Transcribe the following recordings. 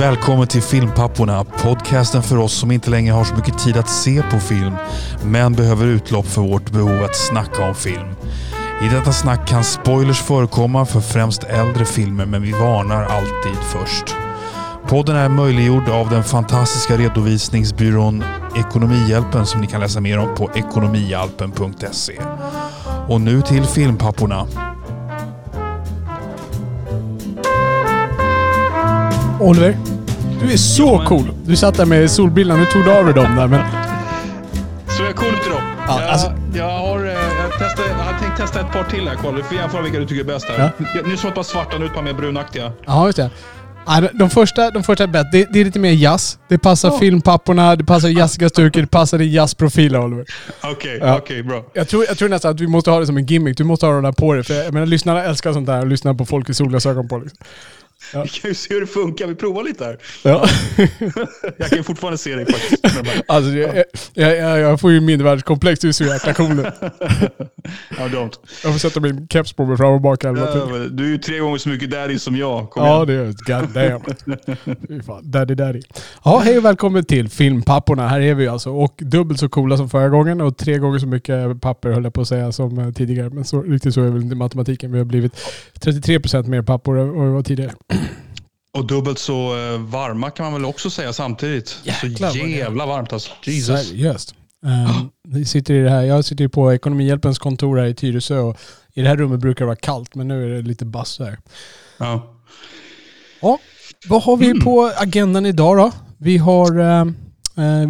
välkommen till Filmpapporna. Podcasten för oss som inte längre har så mycket tid att se på film, men behöver utlopp för vårt behov att snacka om film. I detta snack kan spoilers förekomma för främst äldre filmer, men vi varnar alltid först. Podden är möjliggjord av den fantastiska redovisningsbyrån Ekonomihjälpen som ni kan läsa mer om på ekonomihjälpen.se. Och nu till Filmpapporna. Oliver, du är så Ja, men- cool. Du satt där med solbrillorna, nu tog du av dig dem där men... Så jag är cool till dem. Ja, jag, alltså- jag, har, eh, jag, testar, jag har tänkt testa ett par till här Carl. Du får jämföra vilka du tycker är bäst här. Ja. Nu som ett par svarta, nu ett par mer brunaktiga. Ja, just det. De- första, de första är bättre. Det, det är lite mer jazz. Det passar Ja. filmpapporna, det passar Jessica Sturker, det passar din jazzprofil Oliver. Okej, Ja. okej, bra. Jag tror, jag tror nästan att vi måste ha det som en gimmick. Du måste ha det där på dig. För jag menar, lyssnarna älskar sånt där och lyssnar på folk i solglasögon på. Liksom. Vi kan ju se hur det funkar. Vi provar lite här. Ja. Jag kan fortfarande se dig faktiskt. Alltså, jag, jag, jag, får ju mindervärdeskomplex. Du är så jäkla cool. I don't. Jag får sätta min keps på mig fram och bak. Ja, Du är ju tre gånger så mycket daddy som jag. Kom Ja, igen. det är God damn. Fan. Daddy daddy. Ja, hej och välkommen till Filmpapporna. Här är vi alltså. Och dubbelt så coola som förra gången och tre gånger så mycket papper höll jag på att säga som eh, tidigare. Men så, riktigt så är väl inte matematiken. Vi har blivit 33% mer pappor än vad vi var tidigare. Och dubbelt så eh, varma kan man väl också säga samtidigt. Jäklar så jävla varmt alltså. Jesus. Seriöst. Um, sitter i det här, jag sitter ju på Ekonomihjälpens kontor här i Tyresö och i det här rummet brukar det vara kallt men nu är det lite bastu här. Ja. Ja, vad har vi på agendan idag då? Vi har, eh,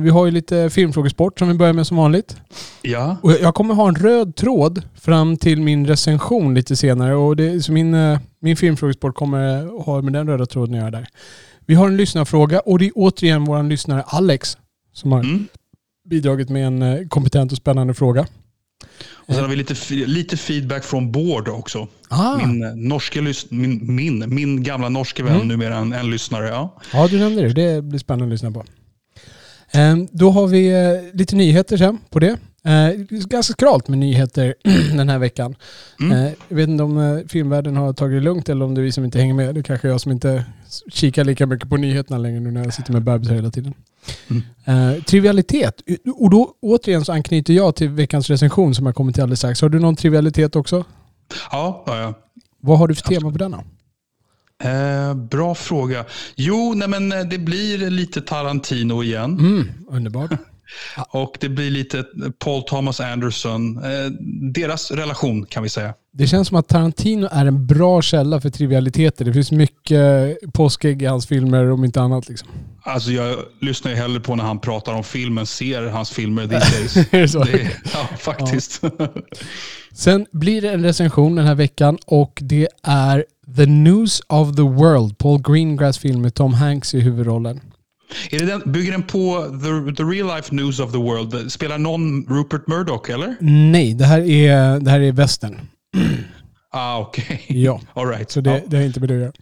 vi har ju lite filmfrågesport som vi börjar med som vanligt. ja. Och jag- kommer ha en röd tråd fram till min recension lite senare. Och det, så min, eh, min filmfrågesport kommer ha med den röda tråden att göra där. Vi har en lyssnarfråga och det är återigen vår lyssnare Alex som har Mm. bidragit med en eh, kompetent och spännande fråga. Och sen har vi lite, lite feedback från Bård också. Ah, Min, eh, norske min, min, min gamla norske vän, Mm. numera en, en lyssnare. Ja. ja, du nämnde det. Det blir spännande att lyssna på. Eh, Då har vi eh, lite nyheter sen på det. Eh, Ganska skralt med nyheter den här veckan. Mm. Eh, Jag vet inte om filmvärlden har tagit det lugnt eller om det är vi som inte hänger med. Det kanske är jag som inte kikar lika mycket på nyheterna längre nu när jag sitter med bebisar hela tiden. Mm. Trivialitet. Och då återigen så anknyter jag till veckans recension som jag kommer till alldeles strax. Har du någon trivialitet också? Ja, ja, ja. Vad har du för tema på denna? Eh, bra fråga. Jo, nej men eh, det blir lite Tarantino igen. Mm, underbart. Och det blir lite Paul Thomas Anderson. Eh, deras relation kan vi säga. Det känns som att Tarantino är en bra källa för trivialiteter. Det finns mycket påskägg i hans filmer om inte annat. Liksom. Alltså jag lyssnar ju hellre på när han pratar om filmen, ser hans filmer these days. Det ja, faktiskt. Sen blir det en recension den här veckan och det är The News of the World, Paul Greengrass film med Tom Hanks i huvudrollen. Är det den, bygger den på the, the real life news of the world? Spelar någon Rupert Murdoch eller? Nej, det här är, det här är västern. Ah, okej. Ja, All right. så det, ja, det har inte med det att göra.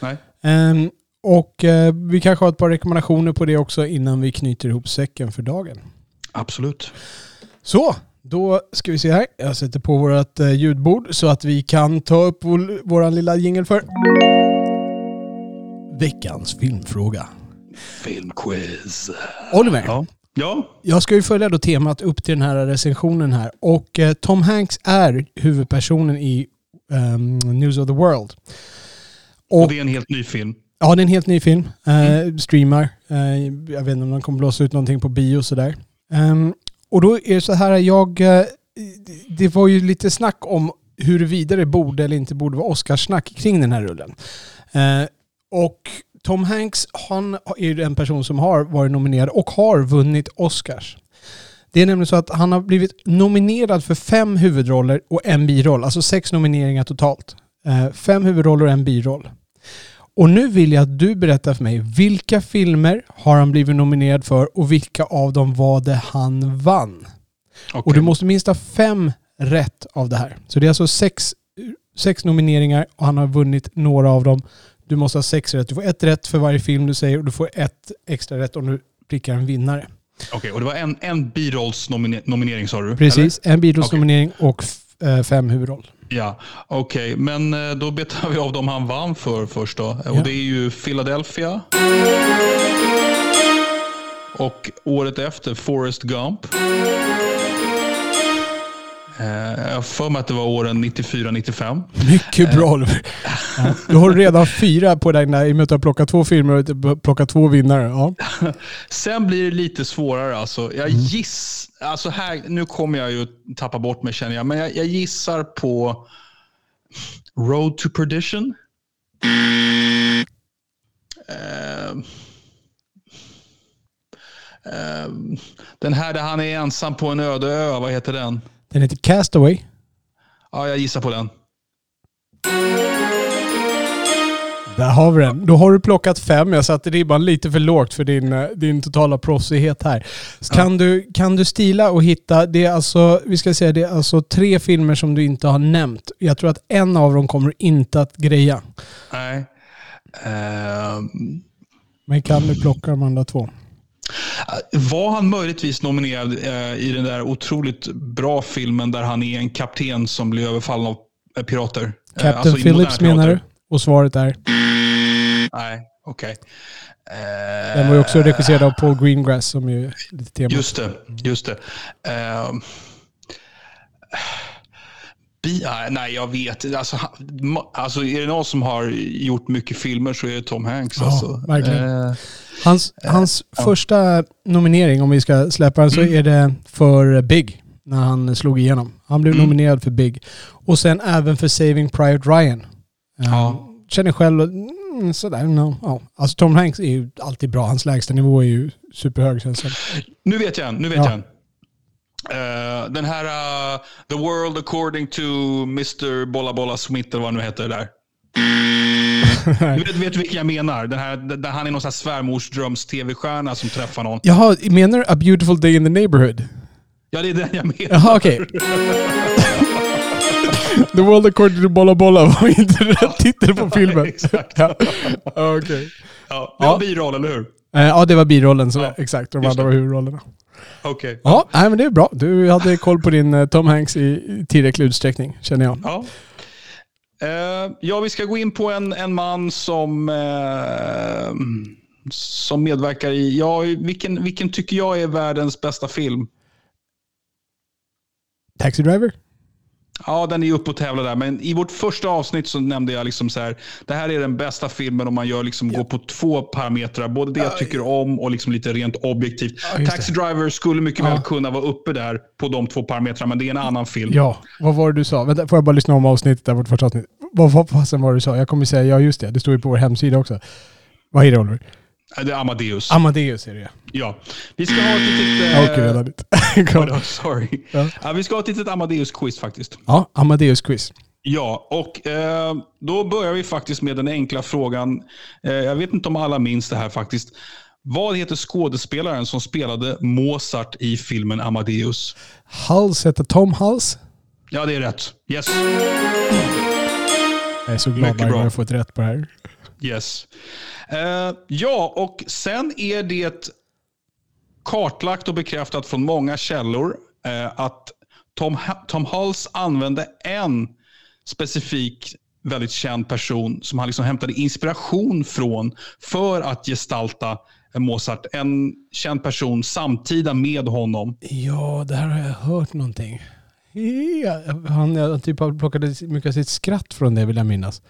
nej. Ehm, och eh, vi kanske har ett par rekommendationer på det också innan vi knyter ihop säcken för dagen. Absolut. Så, då ska vi se här. Jag sätter på vårt eh, ljudbord så att vi kan ta upp vår, våran lilla jingel för veckans filmfråga. Filmquiz. Oliver, Ja. Ja. jag ska ju följa då temat upp till den här recensionen här. Och eh, Tom Hanks är huvudpersonen i ehm, News of the World. Och Och, det är en helt ny film. ja, det är en helt ny film. Eh, Streamar. Eh, jag vet inte om de kommer blåsa ut någonting på bio sådär. Ehm, och då är det så här, jag... Eh, det var ju lite snack om huruvida det borde eller inte borde vara Oscarssnack kring den här rullen. Eh, och Tom Hanks, han är ju en person som har varit nominerad och har vunnit Oscars. Det är nämligen så att han har blivit nominerad för fem huvudroller och en biroll. Alltså sex nomineringar totalt. Eh, fem huvudroller och en biroll. Och nu vill jag att du berättar för mig vilka filmer har han blivit nominerad för och vilka av dem var det han vann? Okej. Och du måste minst ha fem rätt av det här. Så det är alltså sex, sex nomineringar och han har vunnit några av dem. Du måste ha sex rätt. Du får ett rätt för varje film du säger och du får ett extra rätt om du prickar en vinnare. Okej, och det var en, en birollsnominering sa du? Precis, en birollsnominering och f- eh, fem huvudroll. Ja, okej. Men eh, då betar vi av dem han vann för först då. Ja. Och det är ju Philadelphia. Och året efter Forrest Gump. Eh, Jag har för mig att det var åren 94-95. Mycket bra Oliver. Ja. Du har redan fyra på den där, i och med att du har plockat två filmer och plockat två vinnare. Ja. Sen blir det lite svårare. Alltså. Jag giss, alltså här, nu kommer jag ju tappa bort mig känner jag, men jag, jag gissar på Road to Perdition. Eh, eh, den här där han är ensam på en öde ö, vad heter den? Den heter Castaway. Ja, jag gissar på den. Där har vi den. Då har du plockat fem. Jag satte ribban lite för lågt för din, eh, din totala proffsighet här. Så kan, du, kan du stila och hitta, det är alltså, vi ska säga det är alltså tre filmer som du inte har nämnt. Jag tror att en av dem kommer inte att greja. Nej. Eh, Men kan du plocka de andra två? Var han möjligtvis nominerad eh, i den där otroligt bra filmen där han är en kapten som blir överfallen av eh, pirater? Eh, Captain alltså Phillips menar du? Och svaret är? Nej, okej. Eh, Den var ju också regisserad av Paul Greengrass som är ju lite tema. Just det, just det. Eh, bi, nej, jag vet. Alltså, alltså, är det någon som har gjort mycket filmer så är det Tom Hanks. Ja, alltså. verkligen. Eh, Hans, hans första nominering, om vi ska släppa den, så Mm. är det för Big. När han slog igenom. Han blev Mm. nominerad för Big. Och sen även för Saving Private Ryan. Eh, Ja. Känner själv, mm, sådär, no, ja. Alltså Tom Hanks är ju alltid bra. Hans lägsta nivå är ju superhög känns det som. Nu vet jag en. Nu vet Ja. jag en. Eh, den här uh, The World According to Mr. Bolla Bolla Smith eller vad han nu heter där. Du vet, vet vilken jag menar? Den här, där han är någon sån svärmorsdröms-tv-stjärna som träffar någon. Jaha, menar du A Beautiful Day in the Neighborhood? Ja, det är den jag menar. Jaha, okej. The World According to Bolla Bolla var inte rätt titel på filmen. Exakt. Ja, okej. Ja, det Ja. var biroll, eller hur? Eh, Ja, det var birollen. Så Ja, exakt, de just andra var huvudrollerna. Okej. Ja, nej, men det är bra. Du hade koll på din eh, Tom Hanks i i tillräcklig utsträckning, känner jag. Ja. Eh, ja, vi ska gå in på en, en man som, eh, som medverkar i... Ja, vilken, vilken tycker jag är världens bästa film? Taxi Driver? Ja, den är uppe och tävlar där. Men i vårt första avsnitt så nämnde jag liksom så här. Det här är den bästa filmen om man gör liksom, går på två parametrar. Både det jag tycker om och liksom lite rent objektivt. Ja, Taxi Driver skulle mycket väl Ja. kunna vara uppe där på de två parametrarna, men det är en annan film. Ja, vad var det du sa? Vänta, får jag bara lyssna om avsnittet där, vårt första avsnitt? Vad vad fasen var det du sa? Jag kommer säga, ja just det, det står ju på vår hemsida också. Vad är det Oliver? Det är Amadeus. Amadeus är det ja. Vi ska ha ett litet... Eh, Okej, dit. oh, sorry. Ja. Ja, vi ska ha ett litet Amadeus-quiz faktiskt. Ja, Amadeus quiz. Ja, och eh, då börjar vi faktiskt med den enkla frågan. Eh, jag vet inte om alla minns det här faktiskt. Vad heter skådespelaren som spelade Mozart i filmen Amadeus? Hals heter Tom Hals. Ja, det är rätt. Yes. Jag är så glad Mycket varje gång bra. jag får ett rätt på det här. Yes. Eh, ja, och sen är det kartlagt och bekräftat från många källor eh, att Tom, Tom Hulce använde en specifik väldigt känd person som han liksom hämtade inspiration från för att gestalta Mozart. En känd person samtida med honom. Ja, det här har jag hört någonting. Ja, han jag typ plockade mycket av sitt skratt från det vill jag minnas.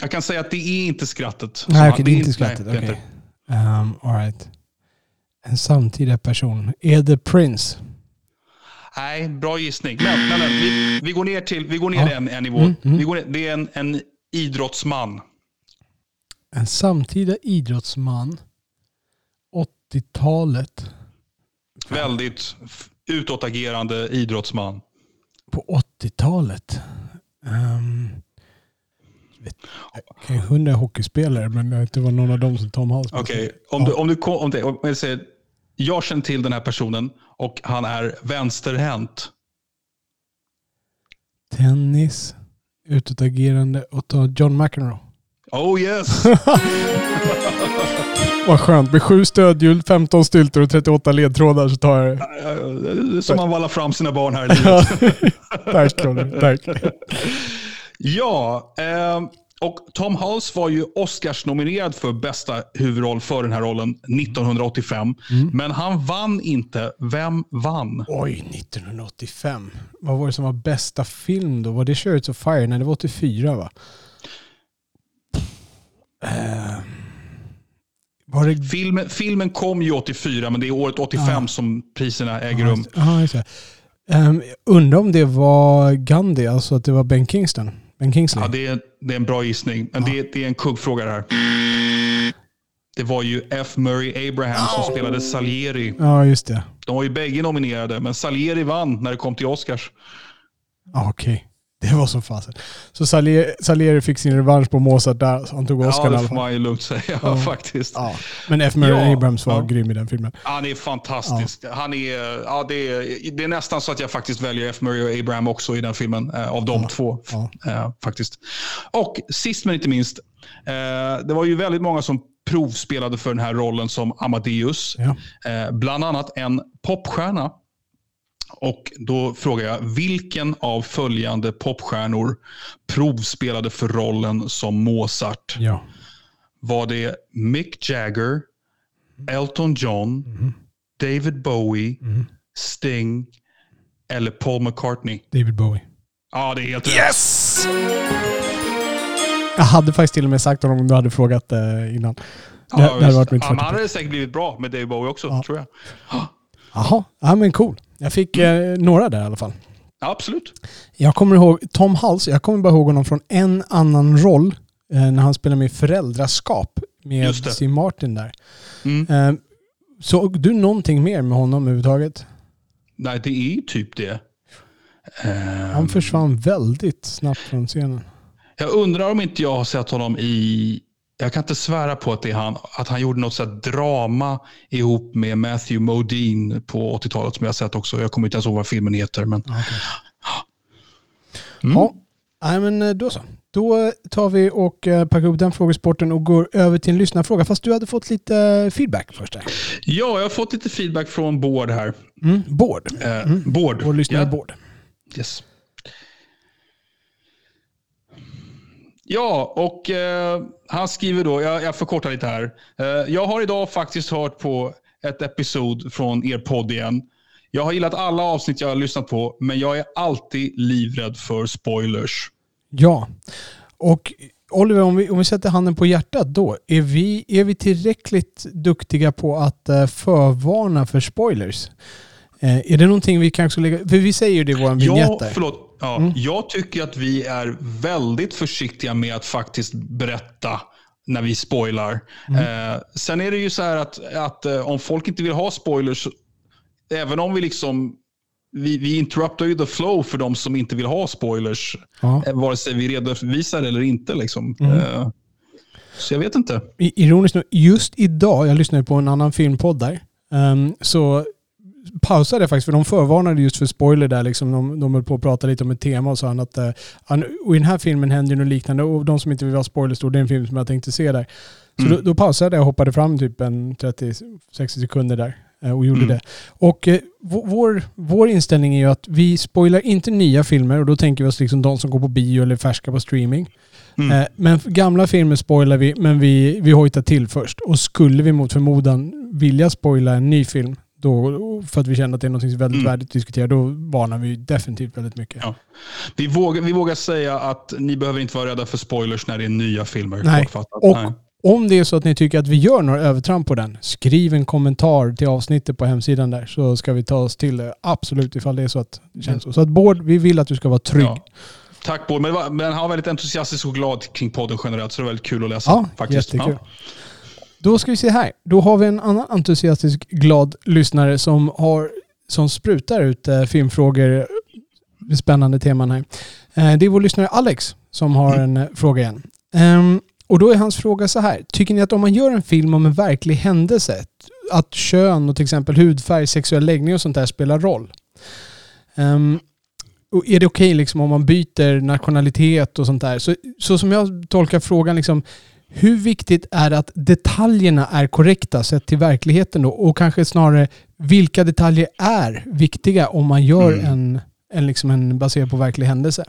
Jag kan säga att det är inte skrattet. Nej, okej, det är inte skrattet. nej, inte. Um, all right. En samtida person. Är det Prince? Nej, bra gissning. Men, men, men vi, vi går ner, till, vi går ner Ja. en, en nivå. Mm, mm. Vi går ner, det är en, en idrottsman. En samtida idrottsman. 80-talet. Väldigt utåtagerande idrottsman. På 80-talet. Um, vet, jag kan ju hundra hockeyspelare, men det har inte varit någon av dem som Tom Hals. Okej, om, du, om, du, om, det, om jag säger, jag känner till den här personen och han är vänsterhänt. Tennis, utåtagerande och ta John McEnroe. Oh yes! Vad skönt. Med sju stödhjul, 15 styltor och 38 ledtrådar så tar jag det. Som man vallar fram sina barn här i livet. Tack Conny, tack. Ja, eh, och Tom Hulce var ju Oscars-nominerad för bästa huvudroll för den här rollen 1985. Men han vann inte. Vem vann? Oj, 1985. Vad var det som var bästa film då? Var det Chariots of Fire? Nej, det var 84 va? Eh, var det... Filmen, filmen kom ju 84, men det är året 85 Ja. som priserna äger rum. Ja, just det. Um, undrar om det var Gandhi, alltså att det var Ben Kingston? Ben Kingsley? Ja, det, är, det är en bra gissning, men det, det är en kuggfråga det här. Det var ju F. Murray Abraham som spelade Salieri. Ja, just det. De var ju bägge nominerade, men Salieri vann när det kom till Oscars. Ja, Okej. Det var så fasen. Så Salieri, Salieri fick sin revansch på Mozart där. så Han tog Oscar Ja, det får man ju lugnt säga Ja. faktiskt. Ja. Men F. Murray Ja, Abrams var ja. grym i den filmen. Han är fantastisk. Han är, ja, det, är, det är nästan så att jag faktiskt väljer F. Murray Abraham också i den filmen. Eh, av de två. Ja. Eh, faktiskt. Och sist men inte minst. Eh, det var ju väldigt många som provspelade för den här rollen som Amadeus. Ja. Bland annat en popstjärna. Och då frågar jag, vilken av följande popstjärnor provspelade för rollen som Mozart? ja. Var det Mick Jagger, Elton John, David Bowie, Sting eller Paul McCartney? David Bowie. Ja, det är helt rätt. Yes! Jag hade faktiskt till och med sagt honom om du hade frågat eh, innan. Ja, det, det hade varit mitt ja, han hade säkert blivit bra med David Bowie också, Ja. tror jag. Jaha, ja men cool. Jag fick eh, några där i alla fall. Ja, absolut. Jag kommer ihåg Tom Hals, jag kommer bara ihåg honom från en annan roll eh, när han spelade med Föräldraskap med. Steve Martin där. Mm. Eh, såg du någonting mer med honom överhuvudtaget? Nej, det är ju typ det. Ehm, Han försvann väldigt snabbt från scenen. Jag undrar om inte jag har sett honom i... Jag kan inte svära på att det är han. Att han gjorde något så här drama ihop med Matthew Modine på 80-talet som jag har sett också. Jag kommer inte ens ihåg vad filmen heter. Men... Ja, okej. Mm. Ja, men eh, då så. Då tar vi och eh, packar upp den frågesporten och går över till en lyssnarfråga. Fast du hade fått lite eh, feedback först där. Ja, jag har fått lite feedback från Bård här. Mm, Bård. Eh, Bård. Vår lyssnare ja. Bård. Yes. Ja, och eh, han skriver då, jag, jag förkortar lite här. Eh, jag har idag faktiskt hört på ett episod från er podd igen. Jag har gillat alla avsnitt jag har lyssnat på, men jag är alltid livrädd för spoilers. Ja. Och Oliver, om vi, om vi sätter handen på hjärtat då. Är vi, är vi tillräckligt duktiga på att uh, förvarna för spoilers? Eh, är det någonting vi kanske ska lägga... För vi säger ju det i vår vignett Ja, förlåt. Ja, Jag tycker att vi är väldigt försiktiga med att faktiskt berätta när vi spoilar. Eh, sen är det ju så här att, att eh, om folk inte vill ha spoilers, även om vi liksom vi, vi interruptar ju the flow för de som inte vill ha spoilers. Ja. eh, Vare sig vi redovisar eller inte. Liksom. Eh, så jag vet inte. Ironiskt nog, just idag, jag lyssnade på en annan filmpodd där, ehm, så pausade jag faktiskt för de förvarnade just för spoiler där. Liksom, de, de höll på att prata lite om ett tema och sa att uh, och i den här filmen händer något liknande och de som inte vill ha spoilers då, det är en film som jag tänkte se där. Så Mm. då, då pausade jag och hoppade fram typ en 30-60 sekunder där eh, och gjorde Mm. det. Och eh, vår- vår, vår inställning är ju att vi spoilar inte nya filmer och då tänker vi oss liksom de som går på bio eller färska på streaming. Mm. Eh, Men gamla filmer spoilar vi, men vi, vi hojtar till först. Och skulle vi mot förmodan vilja spoila en ny film, då, för att vi känner att det är något väldigt Mm. värdigt att diskutera, då varnar vi definitivt väldigt mycket. Ja. Vi, vågar, vi vågar säga att ni behöver inte vara rädda för spoilers när det är nya filmer. Nej. Och Nej. om det är så att ni tycker att vi gör några övertramp på den, skriv en kommentar till avsnittet på hemsidan där, så ska vi ta oss till det. Absolut, ifall det är så att det känns så. Så att Bård, vi vill att du ska vara trygg. Ja. Tack Bård. Men, men han var väldigt entusiastisk och glad kring podden generellt, så det var väldigt kul att läsa. Ja, faktiskt. jättekul. Då ska vi se här. Då har vi en annan entusiastisk, glad lyssnare som, har, som sprutar ut eh, filmfrågor. Spännande teman här. Eh, det är vår lyssnare Alex som har en eh, fråga igen. Ehm, och då är hans fråga så här. Tycker ni att om man gör en film om en verklig händelse, att kön och till exempel hudfärg, sexuell läggning och sånt där spelar roll? Ehm, och är det okej liksom om man byter nationalitet och sånt där? Så, så som jag tolkar frågan, liksom, hur viktigt är det att detaljerna är korrekta sett till verkligheten då? Och kanske snarare, vilka detaljer är viktiga om man gör Mm. en, en, liksom en baserad på verklig händelse?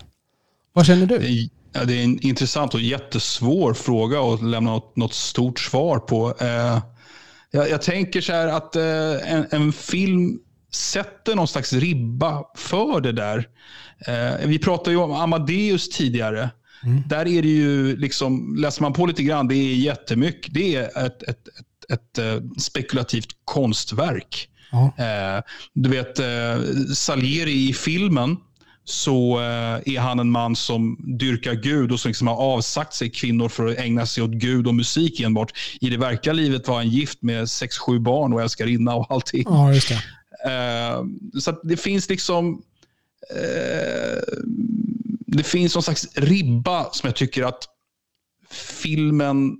Vad känner du? ja, det är en intressant och jättesvår fråga att lämna något, något stort svar på. Eh, jag, jag tänker så här att eh, en, en film sätter någon slags ribba för det där. Eh, vi pratade ju om Amadeus tidigare. Där är det ju, liksom, läser man på lite grann, det är jättemycket. Det är ett, ett, ett, ett, eh, spekulativt konstverk. Ja. Eh, du vet, eh, Salieri i filmen så eh, är han en man som dyrkar Gud och som liksom har avsagt sig kvinnor för att ägna sig åt Gud och musik enbart. I det verkliga livet var han gift med sex, sju barn och älskarinna och allting. Ja, just det. Eh, så det finns liksom... Eh, det finns någon slags ribba som jag tycker att filmen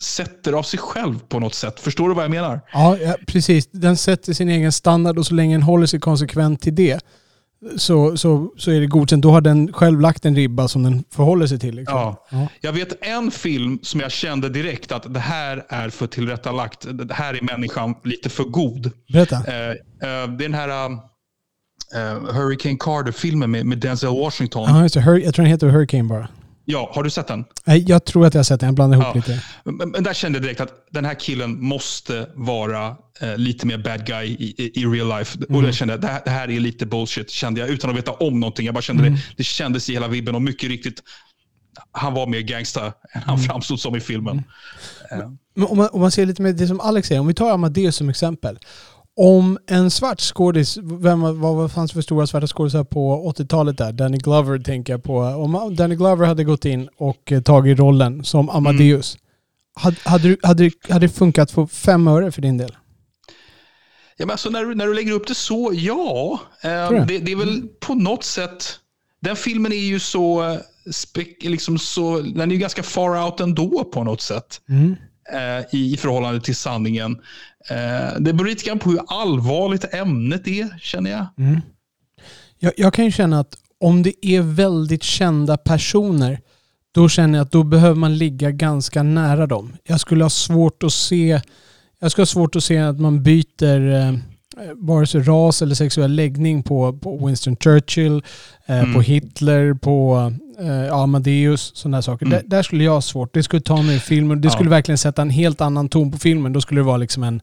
sätter av sig själv på något sätt. Förstår du vad jag menar? Ja, ja, precis. Den sätter sin egen standard och så länge den håller sig konsekvent till det så, så, så är det godkänt. Då har den själv lagt en ribba som den förhåller sig till. Liksom. Ja. Ja. Jag vet en film som jag kände direkt att det här är för tillrättalagt. Det här är människan lite för god. Berätta. Eh, eh, det är den här eh, Hurricane Carter-filmen med, med Denzel Washington. Ja, just det. Hur, jag tror den heter Hurricane bara. Ja, har du sett den? Jag tror att jag har sett den. Jag blandar ihop Ja. lite. Men, men där kände jag direkt att den här killen måste vara eh, lite mer bad guy i, i, i real life. Och jag kände att det här, det här är lite bullshit, kände jag, utan att veta om någonting. Jag bara kände det, det kändes i hela vibben och mycket riktigt, han var mer gangsta än han framstod som i filmen. Eh, Men om man, om man ser lite med det som Alex säger, om vi tar Amadeus som exempel. Om en svart skådis, vem, vad fanns för stora svarta skådisar på 80-talet där? Danny Glover tänker jag på. Om Danny Glover hade gått in och eh, tagit rollen som Amadeus. Hade, hade, hade, det- hade det funkat för fem öre för din del? Ja, men alltså, när, du, när du lägger upp det så, ja. Eh, det, det är väl på något sätt... Den filmen är ju så... eh, Spek, liksom så den är ju ganska far out ändå på något sätt. Eh, i, I förhållande till sanningen. Eh, det beror lite grann på hur allvarligt ämnet är, känner jag. Jag, jag kan ju känna att om det är väldigt kända personer, då känner jag att då behöver man ligga ganska nära dem. Jag skulle ha svårt att se, jag skulle ha svårt att se att man byter eh, vare sig ras eller sexuell läggning på, på Winston Churchill, eh, på Hitler, på eh, Amadeus, sådana saker. Där, där skulle jag ha svårt. Det skulle ta mig filmen. Det Ja. skulle verkligen sätta en helt annan ton på filmen. Då skulle det vara liksom en,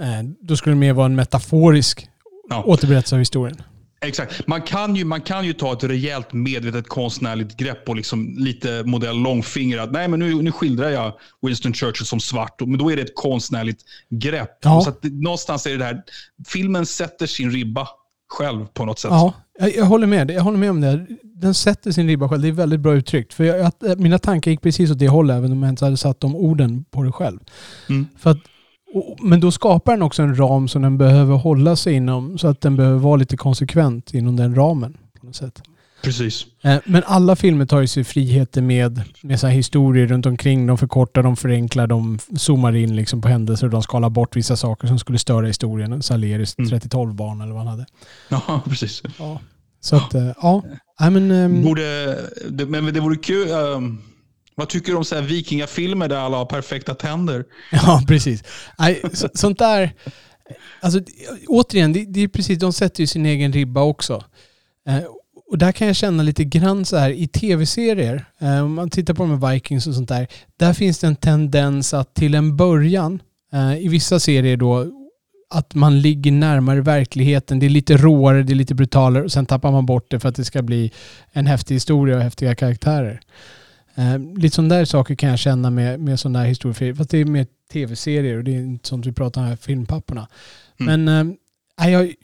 eh, då skulle det mer vara en metaforisk Ja. återberättelse av historien. Exakt. Man kan, ju, man kan ju ta ett rejält medvetet konstnärligt grepp och liksom lite modell långfingrad. Nej, men nu, nu skildrar jag Winston Churchill som svart. Men då är det ett konstnärligt grepp. Ja. Så att det, någonstans är det här, filmen sätter sin ribba själv på något sätt. Ja, jag, jag håller med. Jag håller med om det. Den sätter sin ribba själv. Det är väldigt bra uttryckt. För jag, att, mina tankar gick precis åt det hållet, även om jag inte hade satt de orden på det själv. Mm. För att, och, men då skapar den också en ram som den behöver hålla sig inom, så att den behöver vara lite konsekvent inom den ramen. På något sätt. Precis. Eh, Men alla filmer tar ju sig friheter med, med så här historier runt omkring. De förkortar, de förenklar, de zoomar in liksom på händelser och de skalar bort vissa saker som skulle störa historien. Saleris Mm. 30-12-barn eller vad han hade. Ja, precis. Ja. Så att, eh, ja. Nej, men, ehm, Borde, det, men det vore kul. ehm, vad tycker du om så här vikingafilmer där alla har perfekta tänder? Ja, precis. Nej, så, sånt där... Alltså, återigen, det, det är precis, de sätter ju sin egen ribba också. Eh, och där kan jag känna lite grann så här i tv-serier, eh, om man tittar på de här Vikings och sånt där, där finns det en tendens att till en början, eh, i vissa serier då, att man ligger närmare verkligheten. Det är lite råare, det är lite brutalare och sen tappar man bort det för att det ska bli en häftig historia och häftiga karaktärer. Eh, lite sådana där saker kan jag känna med, med sådana här historier. Fast det är mer tv-serier och det är inte sånt vi pratar om här, filmpapporna. Mm. Men eh, jag,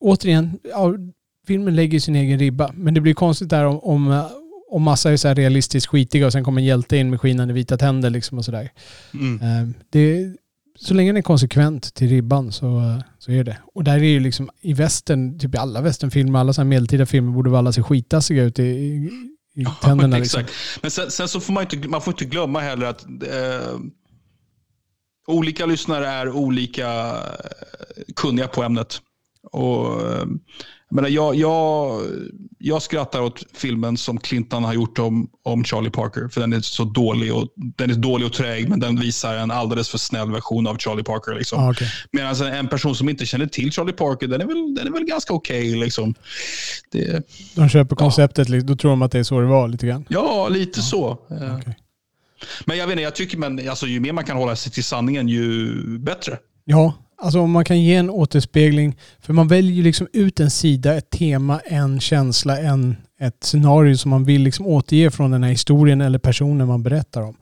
återigen, ja, filmen lägger sin egen ribba. Men det blir konstigt där om, om, eh, om massa är så här realistiskt skitiga och sen kommer en hjälte in med skinande vita tänder liksom och sådär. Mm. Eh, det, så länge den är konsekvent till ribban så, eh, så är det. Och där är ju liksom i västern, typ i alla västernfilmer, alla så här medeltida filmer borde väl alla se skitassiga ut i, i, i tänderna. liksom. Exakt. Men sen, sen så får man inte, man får inte glömma heller att eh, olika lyssnare är olika eh, kunniga på ämnet. Och, eh, jag, jag, jag, skrattar åt filmen som Clinton har gjort om, om Charlie Parker. För den är så dålig och, den är dålig och träg, men den visar en alldeles för snäll version av Charlie Parker. Liksom. Ah, okay. Medan en person som inte känner till Charlie Parker, den är väl, den är väl ganska okej. Okay, liksom. de köper konceptet, ja. då tror de att det är så det var lite grann? Ja, lite ja. så. Okay. Men jag vet inte, jag tycker men, alltså, ju mer man kan hålla sig till sanningen, ju bättre. Ja, Alltså om man kan ge en återspegling, för man väljer ju liksom ut en sida, ett tema, en känsla, en, ett scenario som man vill liksom återge från den här historien eller personen man berättar om.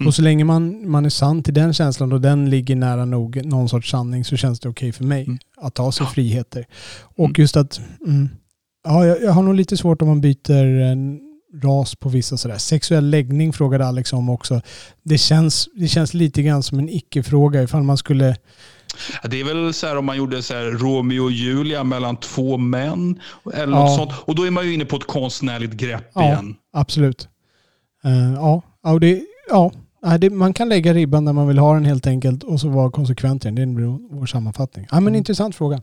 Mm. Och så länge man, man är sann till den känslan och den ligger nära nog någon sorts sanning så känns det okej okay för mig mm. att ta sig friheter. Och mm. just att, mm, ja jag, jag, har nog lite svårt om man byter en ras på vissa sådär. Sexuell läggning frågade Alex om också. Det känns, det känns lite grann som en icke-fråga ifall man skulle det är väl så här om man gjorde så här Romeo och Julia mellan två män. Eller ja. något sånt. Och då är man ju inne på ett konstnärligt grepp ja, igen. Absolut. Uh, ja, och det, ja. Det, man kan lägga ribban där man vill ha den helt enkelt och så vara konsekvent i den. Det blir vår sammanfattning. Ja, men mm. intressant fråga.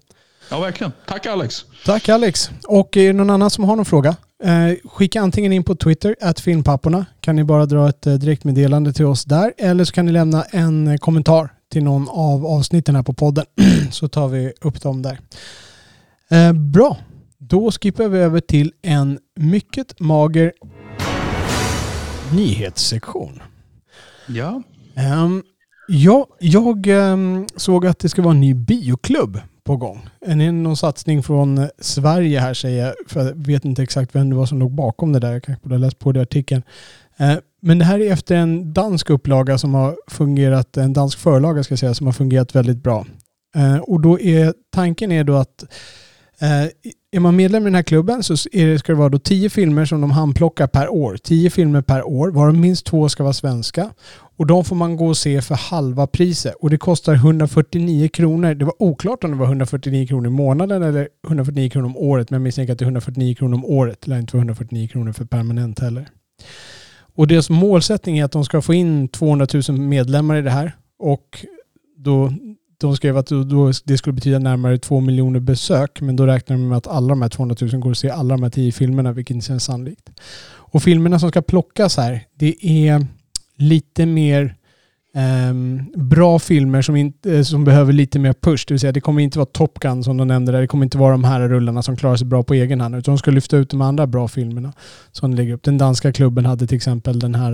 Ja, verkligen. Tack Alex. Tack Alex. Och är det någon annan som har någon fråga? Eh, skicka antingen in på Twitter, att filmpapporna. Kan ni bara dra ett eh, direktmeddelande till oss där. Eller så kan ni lämna en eh, kommentar till någon av avsnitten här på podden. så tar vi upp dem där. Eh, bra. Då skippar vi över till en mycket mager nyhetssektion. Ja. Um, ja, jag um, såg att det ska vara en ny bioklubb på gång. En, någon satsning från Sverige här säger jag, för jag vet inte exakt vem det var som låg bakom det där. Jag kanske borde ha läst på det i artikeln. Men det här är efter en dansk upplaga som har fungerat, en dansk förlaga ska jag säga, som har fungerat väldigt bra. Eh, och då är tanken är då att eh, är man medlem i den här klubben så är det, ska det vara då tio filmer som de handplockar per år. Tio filmer per år, varav minst två ska vara svenska. Och de får man gå och se för halva priset. Och det kostar 149 kronor. Det var oklart om det var 149 kronor i månaden eller 149 kronor om året. Men jag misstänker att det är 149 kronor om året. Det lär inte vara 149 kronor för permanent heller. Och deras målsättning är att de ska få in 200 000 medlemmar i det här. Och då, de skrev att då, det skulle betyda närmare 2 miljoner besök. Men då räknar de med att alla de här 200 000 går att se alla de här 10 filmerna, vilket inte känns sannolikt. Och filmerna som ska plockas här, det är lite mer Um, bra filmer som, inte, som behöver lite mer push. Det vill säga det kommer inte vara Top Gun som de nämnde där. Det kommer inte vara de här rullarna som klarar sig bra på egen hand. Utan de ska lyfta ut de andra bra filmerna som lägger upp. Den danska klubben hade till exempel den här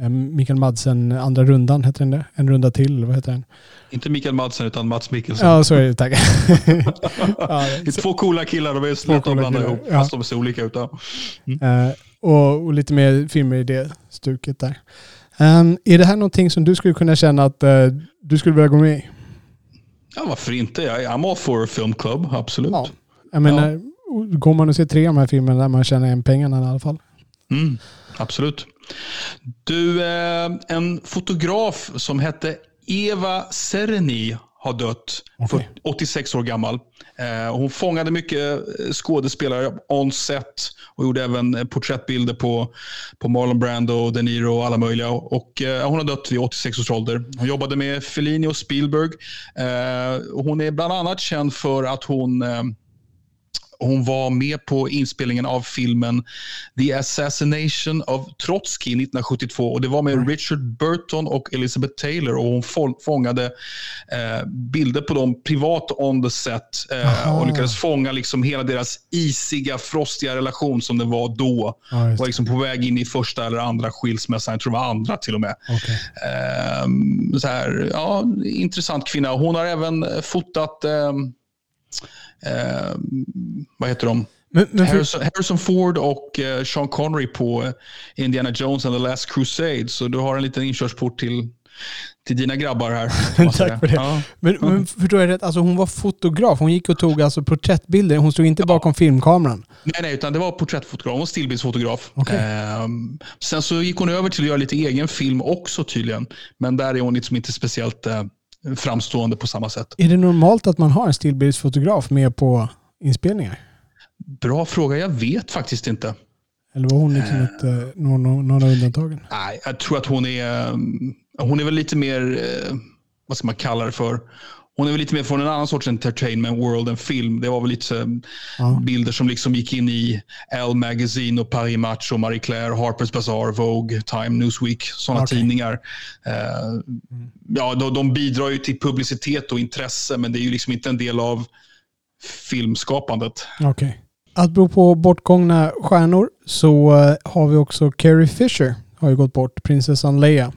uh, Mikael Madsen, andra rundan, heter den det? En runda till, eller vad heter den? Inte Mikael Madsen utan Mats Mikkelsen. Ja, så är det. Tack. ja, det två coola killar, de är lätta att blanda ihop, ja. fast de ser olika ut. Mm. Uh, och, och, lite mer filmer i det stuket där. Um, är det här någonting som du skulle kunna känna att uh, du skulle vilja gå med i? Ja, varför inte? Jag I'm all for a film club, absolut. Ja. Jag menar, ja. går man och ser tre av de här filmerna där man tjänar en pengarna i alla fall. Mm, absolut. Du, eh, en fotograf som hette Eva Sereni har dött. Okay. 86 år gammal. Eh, hon fångade mycket eh, skådespelare on set och gjorde även eh, porträttbilder på, på Marlon Brando, De Niro och alla möjliga. Och, eh, hon har dött vid 86 års ålder. Hon jobbade med Fellini och Spielberg. Eh, hon är bland annat känd för att hon eh, hon var med på inspelningen av filmen The Assassination of Trotsky 1972. Och det var med mm. Richard Burton och Elizabeth Taylor och hon fångade eh, bilder på dem privat on the set eh, och lyckades fånga liksom hela deras isiga, frostiga relation som det var då. Ja, var liksom på väg in i första eller andra skilsmässan. Jag tror det var andra till och med. Okay. Eh, så här, ja, intressant kvinna. Hon har även fotat ehm, eh, vad heter de? Men, men för... Harrison, Harrison, Ford och eh, Sean Connery på eh, Indiana Jones and the Last Crusade. Så du har en liten inkörsport till, till dina grabbar här. Tack för det. Ja. Men, men förstår jag rätt, alltså hon var fotograf. Hon gick och tog alltså porträttbilder. Hon stod inte ja. bakom filmkameran. Nej, nej, utan det var porträttfotograf. Hon var stillbildsfotograf. Okay. Eh, sen så gick hon över till att göra lite egen film också tydligen. Men där är hon liksom inte speciellt eh, framstående på samma sätt. Är det normalt att man har en stillbildsfotograf med på inspelningar? Bra fråga. Jag vet faktiskt inte. Eller var hon liksom ett, uh, någon, någon av undantagen? Nej, jag tror att hon är, hon är väl lite mer, uh, vad ska man kalla det för? Hon är väl lite mer från en annan sorts entertainment world än film. Det var väl lite Ja. bilder som liksom gick in i Elle Magazine och Paris Match och Marie Claire, Harper's Bazaar, Vogue, Time, Newsweek. Sådana Okej. tidningar. Eh, ja, de, de bidrar ju till publicitet och intresse men det är ju liksom inte en del av filmskapandet. Okej. Apropå bortgångna stjärnor så eh, har vi också Carrie Fisher. Har ju gått bort, prinsessan Leia.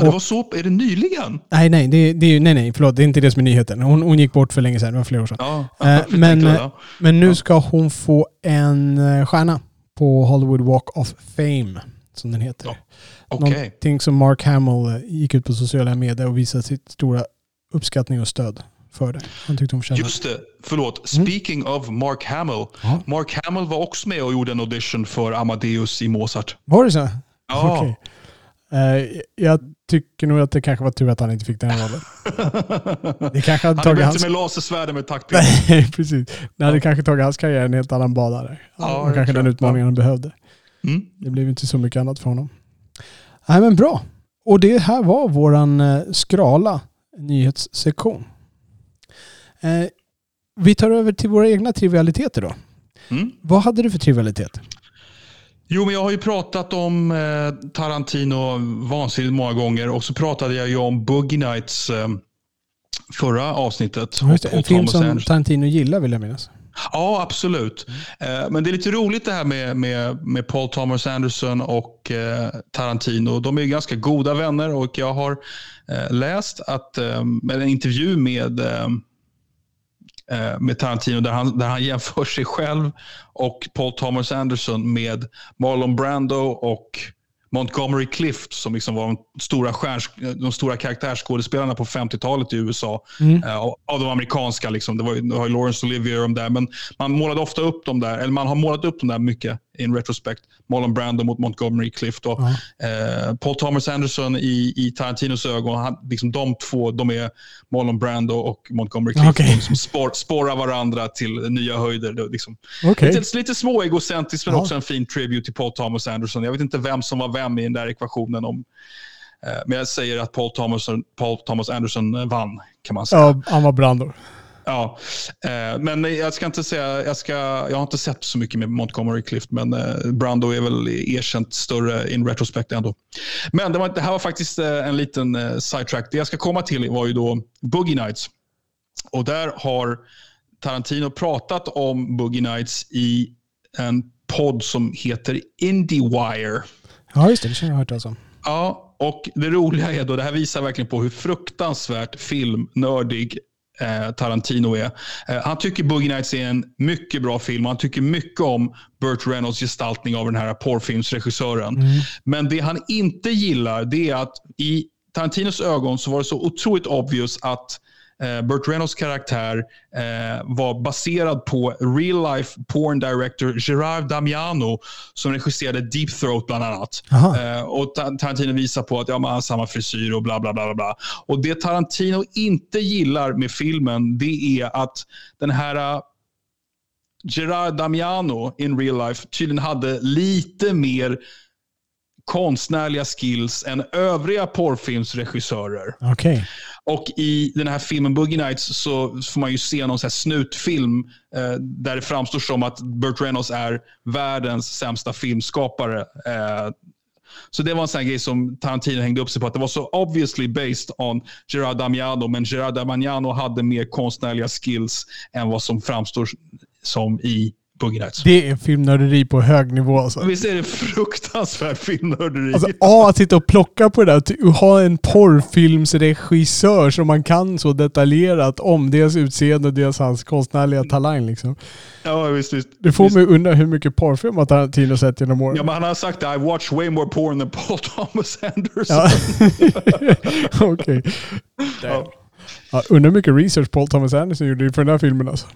Ja, det var så, är det nyligen? Nej, nej, det, det är ju, nej, nej, förlåt, det är inte det som är nyheten. Hon, hon gick bort för länge sedan, det var flera år sedan. Ja, Eh, men, det, eh, ja. Men nu ska hon få en eh, stjärna på Hollywood Walk of Fame, som den heter. Ja, Okej. Någonting som Mark Hamill gick ut på sociala medier och visade sitt stora uppskattning och stöd för det. Han tyckte hon förtjänade. Just det, förlåt. Speaking of Mark Hamill. Mm. Ja. Mark Hamill var också med och gjorde en audition för Amadeus i Mozart. Var det så? Ja. Okej. Eh, jag tycker nog att det kanske var tur att han inte fick den rollen. Det kanske hade Han är bättre hans... med lasersvärd än med taktpinne. Nej, precis. Det hade kanske tagit hans karriär en helt annan där. Ja, det kanske den utmaningen han behövde. Mm. Det blev inte så mycket annat för honom. Nej men bra. Och det här var våran eh, skrala nyhetssektion. Eh, vi tar över till våra egna trivialiteter då. Mm. Vad hade du för trivialitet? Jo, men jag har ju pratat om eh, Tarantino vansinnigt många gånger och så pratade jag ju om Boogie Nights eh, förra avsnittet. En film som. Tarantino gillar vill jag minnas. Ja, absolut. Eh, Men det är lite roligt det här med, med, med Paul Thomas Anderson och eh, Tarantino. De är ju ganska goda vänner och jag har eh, läst att, eh, en intervju med, eh, med Tarantino där han, där han jämför sig själv och Paul Thomas Anderson med Marlon Brando och Montgomery Clift som liksom var de stora, stjärns, de stora karaktärsskådespelarna på 50-talet i USA. Mm. Eh, av- de amerikanska. Liksom. Det var ju, det var ju Laurence Olivier och de där. Men man målade ofta upp dem där, eller man har målat upp dem där mycket in retrospect. Marlon Brando mot Montgomery Clift. Och, Ja. eh, Paul Thomas Anderson i, i Tarantinos ögon, han, liksom de två, de är Marlon Brando och Montgomery Clift. Okej. De liksom spår, spårar varandra till nya höjder. Det, liksom, Okej. lite, lite små egocentriskt men Ja. också en fin tribute till Paul Thomas Anderson. Jag vet inte vem som var vem i den där ekvationen. Om, eh, men jag säger att Paul Thomas, Paul Thomas Anderson vann, kan man säga. Ja, han var Brando. Ja, eh, men jag ska inte säga, jag, ska, jag har inte sett så mycket med Montgomery Clift, men eh, Brando är väl erkänt större in retrospect ändå. Men det, var, det här var faktiskt eh, en liten sidetrack. Det jag ska komma till var ju då Boogie Nights. Och där har Tarantino pratat om Boogie Nights i en podd som heter Indiewire. Ja, just det. Det känner jag hört talas om. Ja, och det roliga är då, det här visar verkligen på hur fruktansvärt filmnördig eh, Tarantino är. Eh, han tycker Boogie Nights är en mycket bra film och han tycker mycket om Burt Reynolds gestaltning av den här porrfilmsregissören. Men det han inte gillar det är att i Tarantinos ögon så var det så otroligt obvious att Burt Reynolds karaktär eh, var baserad på real life porn director Gerard Damiano som regisserade Deep Throat bland annat. Aha. Eh, och Ta- Tarantino visar på att ja, man har samma frisyr och bla bla bla. bla. Och det Tarantino inte gillar med filmen det är att den här eh, Gerard Damiano in real life tydligen hade lite mer konstnärliga skills än övriga porrfilmsregissörer. Okej. Och i den här filmen Boogie Nights så får man ju se någon så här snutfilm eh, där det framstår som att Burt Reynolds är världens sämsta filmskapare. Eh, så det var en sån här grej som Tarantino hängde upp sig på. Att det var så obviously based on Gerard Damiano. Men Gerard Damiano hade mer konstnärliga skills än vad som framstår som i Boogie Nights. Det är filmnörderi på hög nivå alltså. Visst är det fruktansvärt filmnörderi? Alltså, ja, att sitta och plocka på det där. Att ha en porrfilmsregissör som man kan så detaljerat om deras utseende och deras hans konstnärliga talang. Liksom. ja, visst, visst. Det får visst. mig undra hur mycket porrfilm har Tarantino sett genom åren. Ja, men han har sagt att I watch way more porn than Paul Thomas Anderson. Ja. Okej. Ja. Ja, undrar hur mycket research Paul Thomas Anderson gjorde för den här filmen alltså.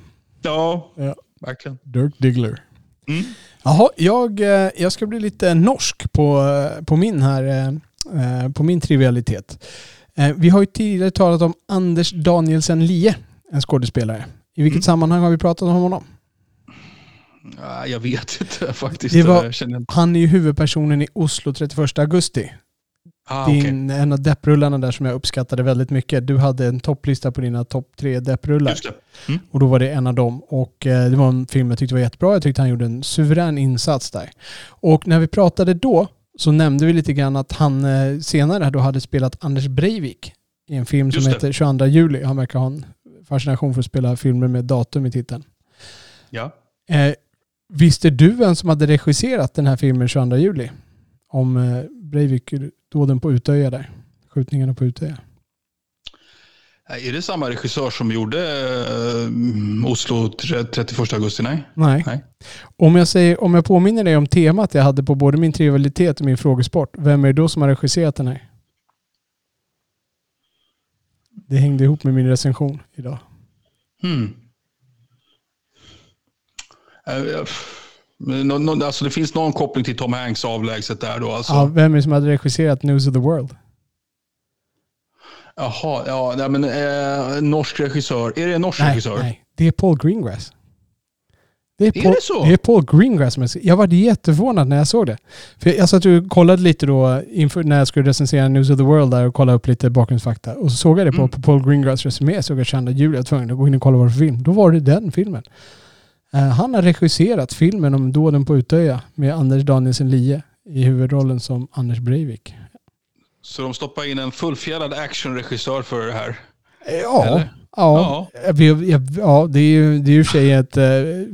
Ja, Ja. Verkligen. Dirk Diggler. Mm. Jaha, jag, eh, jag ska bli lite norsk på, eh, på min här, eh, på min trivialitet. Vi har ju tidigare talat om Anders Danielsen Lie, en skådespelare. I vilket Mm. sammanhang har vi pratat om honom? Ja, jag vet inte faktiskt. Var-. Han är ju huvudpersonen i Oslo 31 augusti. Ah, din, en av depprullarna där som jag uppskattade väldigt mycket. Du hade en topplista på dina topp tre depprullar. Det. Och då var det en av dem. Och eh, det var en film jag tyckte var jättebra. Jag tyckte han gjorde en suverän insats där. Och när vi pratade då så nämnde vi lite grann att han eh, senare då hade spelat Anders Breivik i en film som Just det. heter 22 juli. Han verkar ha en fascination för att spela filmer med datum i titeln. Ja. Eh, visste du vem som hade regisserat den här filmen 22 juli? Om eh, Breivik, dåden på Utöja där. Skjutningarna på Utöja. Är det samma regissör som gjorde uh, Oslo tre- 31 augusti? Nej. Nej. Nej. Om jag, säger, om jag påminner dig om temat jag hade på både min trivialitet och min frågesport, vem är det då som har regisserat den här? Det hängde ihop med min recension idag. Hmm. Eh, eh, nå- nå- alltså det finns någon koppling till Tom Hanks avlägset där då alltså. Ja, vem är det som hade regisserat News of the World? Jaha, ja, nej, men eh, norsk regissör. Är det en norsk Nej, regissör? nej, det är Paul Greengrass. Det Är Paul, det så? Det är Paul Greengrass. är- Jag var jätteförvånad när jag såg det. För jag satt och kollade lite då inför när jag skulle recensera News of the World där och kolla upp lite bakgrundsfakta. Och så såg jag det på, Mm. på Paul Greengrass resumé. Såg jag 22 juli. Jag var tvungen att gå in och kolla vad för film. Då var det den filmen. Eh, han har regisserat filmen om dåden på Utöja med Anders Danielsen Lie i huvudrollen som Anders Breivik. Så de stoppar in en fullfjädrad actionregissör för det här? Ja, Eller? ja. Jag, jag, ja det är ju det är ju i och för sig ett, eh,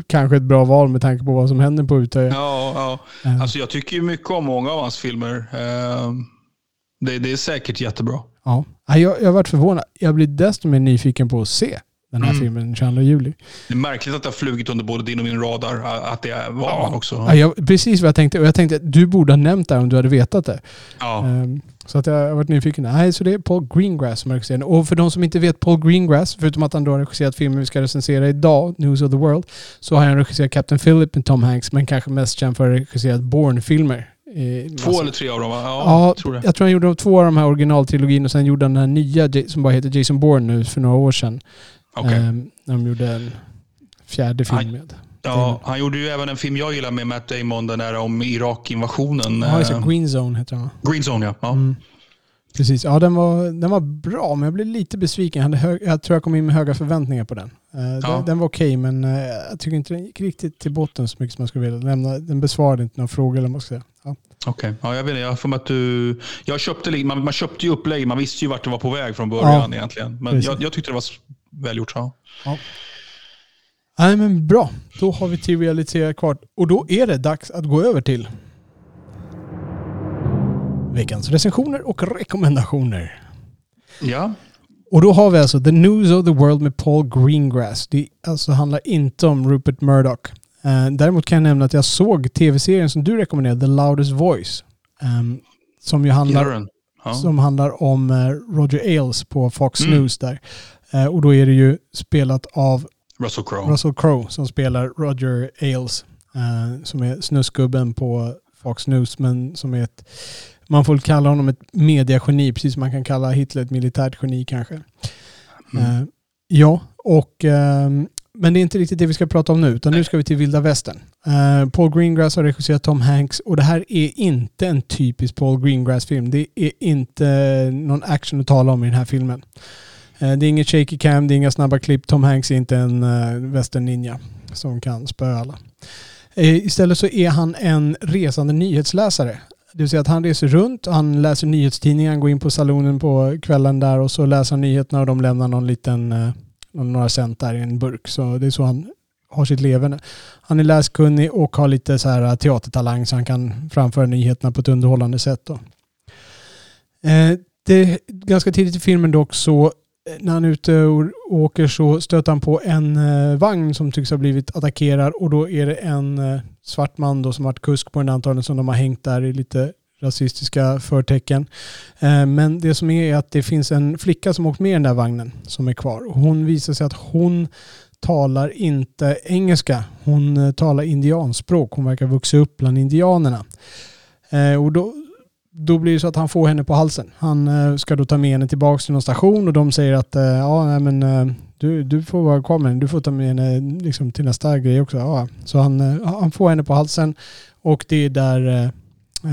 kanske ett bra val med tanke på vad som händer på Utöja. Ja, ja. Eh, Alltså jag tycker ju mycket om många av hans filmer. Eh, det, det är säkert jättebra. Ja, Ja, jag, jag har varit förvånad. Jag blir desto mer nyfiken på att se den här Mm. filmen den 22 juli. Det är märkligt att det har flugit under både din och min radar. Att det var Ja. han också. Ja, jag, precis vad jag tänkte. Och jag tänkte att du borde ha nämnt det om du hade vetat det. Ja. Ehm, så att jag har varit nyfiken. Nej, så det är Paul Greengrass som har regisserat. Och för de som inte vet Paul Greengrass, förutom att han då har regisserat filmen vi ska recensera idag, News of the World, så har han regisserat Captain Philip med Tom Hanks, men kanske mest känd för att ha regisserat Bourne-filmer. Två eller tre av dem va? Ja, Ja, jag tror det. jag tror han gjorde två av de här originaltrilogin och sen gjorde han den här nya som bara heter Jason Bourne nu för några år sedan. Okej. Ehm, när de gjorde en fjärde film Han- med. Ja, han gjorde ju även en film jag gillar med Matt Damon, den där om Irak-invasionen. Ja, just det. Eh, Green Zone heter den? Green Zone ja. ja. Mm. Precis. Ja, den var, den var bra, men jag blev lite besviken. Jag, hög, jag tror jag kom in med höga förväntningar på den. Eh, Ja. den, den var okej, men eh, jag tycker inte den gick riktigt till botten så mycket som jag skulle vilja. Lämna, den besvarade inte några frågor, eller vad man ska säga. Ja. Okej, ja, jag vet inte. Jag mig att du... Jag köpte, man, man köpte ju upplägg, man visste ju vart det var på väg från början egentligen. Men jag, jag tyckte det var välgjort. Ja. Nej, men bra. Då har vi trivialiterat klart. Och då är det dags att gå över till veckans recensioner och rekommendationer. ja. Och då har vi alltså The News of the World med Paul Greengrass. Det alltså handlar inte om Rupert Murdoch. Eh, däremot kan jag nämna att jag såg tv-serien som du rekommenderade, The Loudest Voice. ehm, som ju handlar? Ja. som handlar om eh, Roger Ailes på Fox Mm. News där. Eh, och då är det ju spelat av Russell Crowe. Russell Crowe som spelar Roger Ailes. eh, som är snusgubben på Fox News men som är ett man får kalla honom ett mediageni, precis som man kan kalla Hitler ett militärt geni kanske. Mm. Eh, ja, och, ehm, men det är inte riktigt det vi ska prata om nu, utan nu ska vi till vilda västern. Eh, Paul Greengrass har regisserat Tom Hanks och det här är inte en typisk Paul Greengrass-film. Det är inte någon action att tala om i den här filmen. Eh, det är inget shaky cam, det är inga snabba klipp. Tom Hanks är inte en eh, western-ninja som kan spöa alla. Eh, istället så är han en resande nyhetsläsare. Det vill säga att han reser runt, han läser nyhetstidningar, han går in på salonen på kvällen där och så läser han nyheterna och de lämnar någon liten, några cent där i en burk. Så det är så han har sitt leverne. Han är läskunnig och har lite så här teatertalang så han kan framföra nyheterna på ett underhållande sätt. Då. Det är ganska tidigt i filmen dock så Eh, när han är ute och åker så stöter han på en eh, vagn som tycks ha blivit attackerad och då är det en eh, svart man då som varit kusk på den antagligen som de har hängt där i lite rasistiska förtecken. Men det som är är att det finns en flicka som åkt med i den där vagnen som är kvar. Och hon visar sig att hon talar inte engelska. Hon talar indianspråk. Hon verkar vuxit upp bland indianerna. Och då, då blir det så att han får henne på halsen. Han eh, ska då ta med henne tillbaka till någon station och de säger att eh, ja, nej, men, eh, du, du får vara kvar med henne. Du får ta med henne liksom, till nästa grej också. Ja. Så han, eh, han får henne på halsen och det är där eh,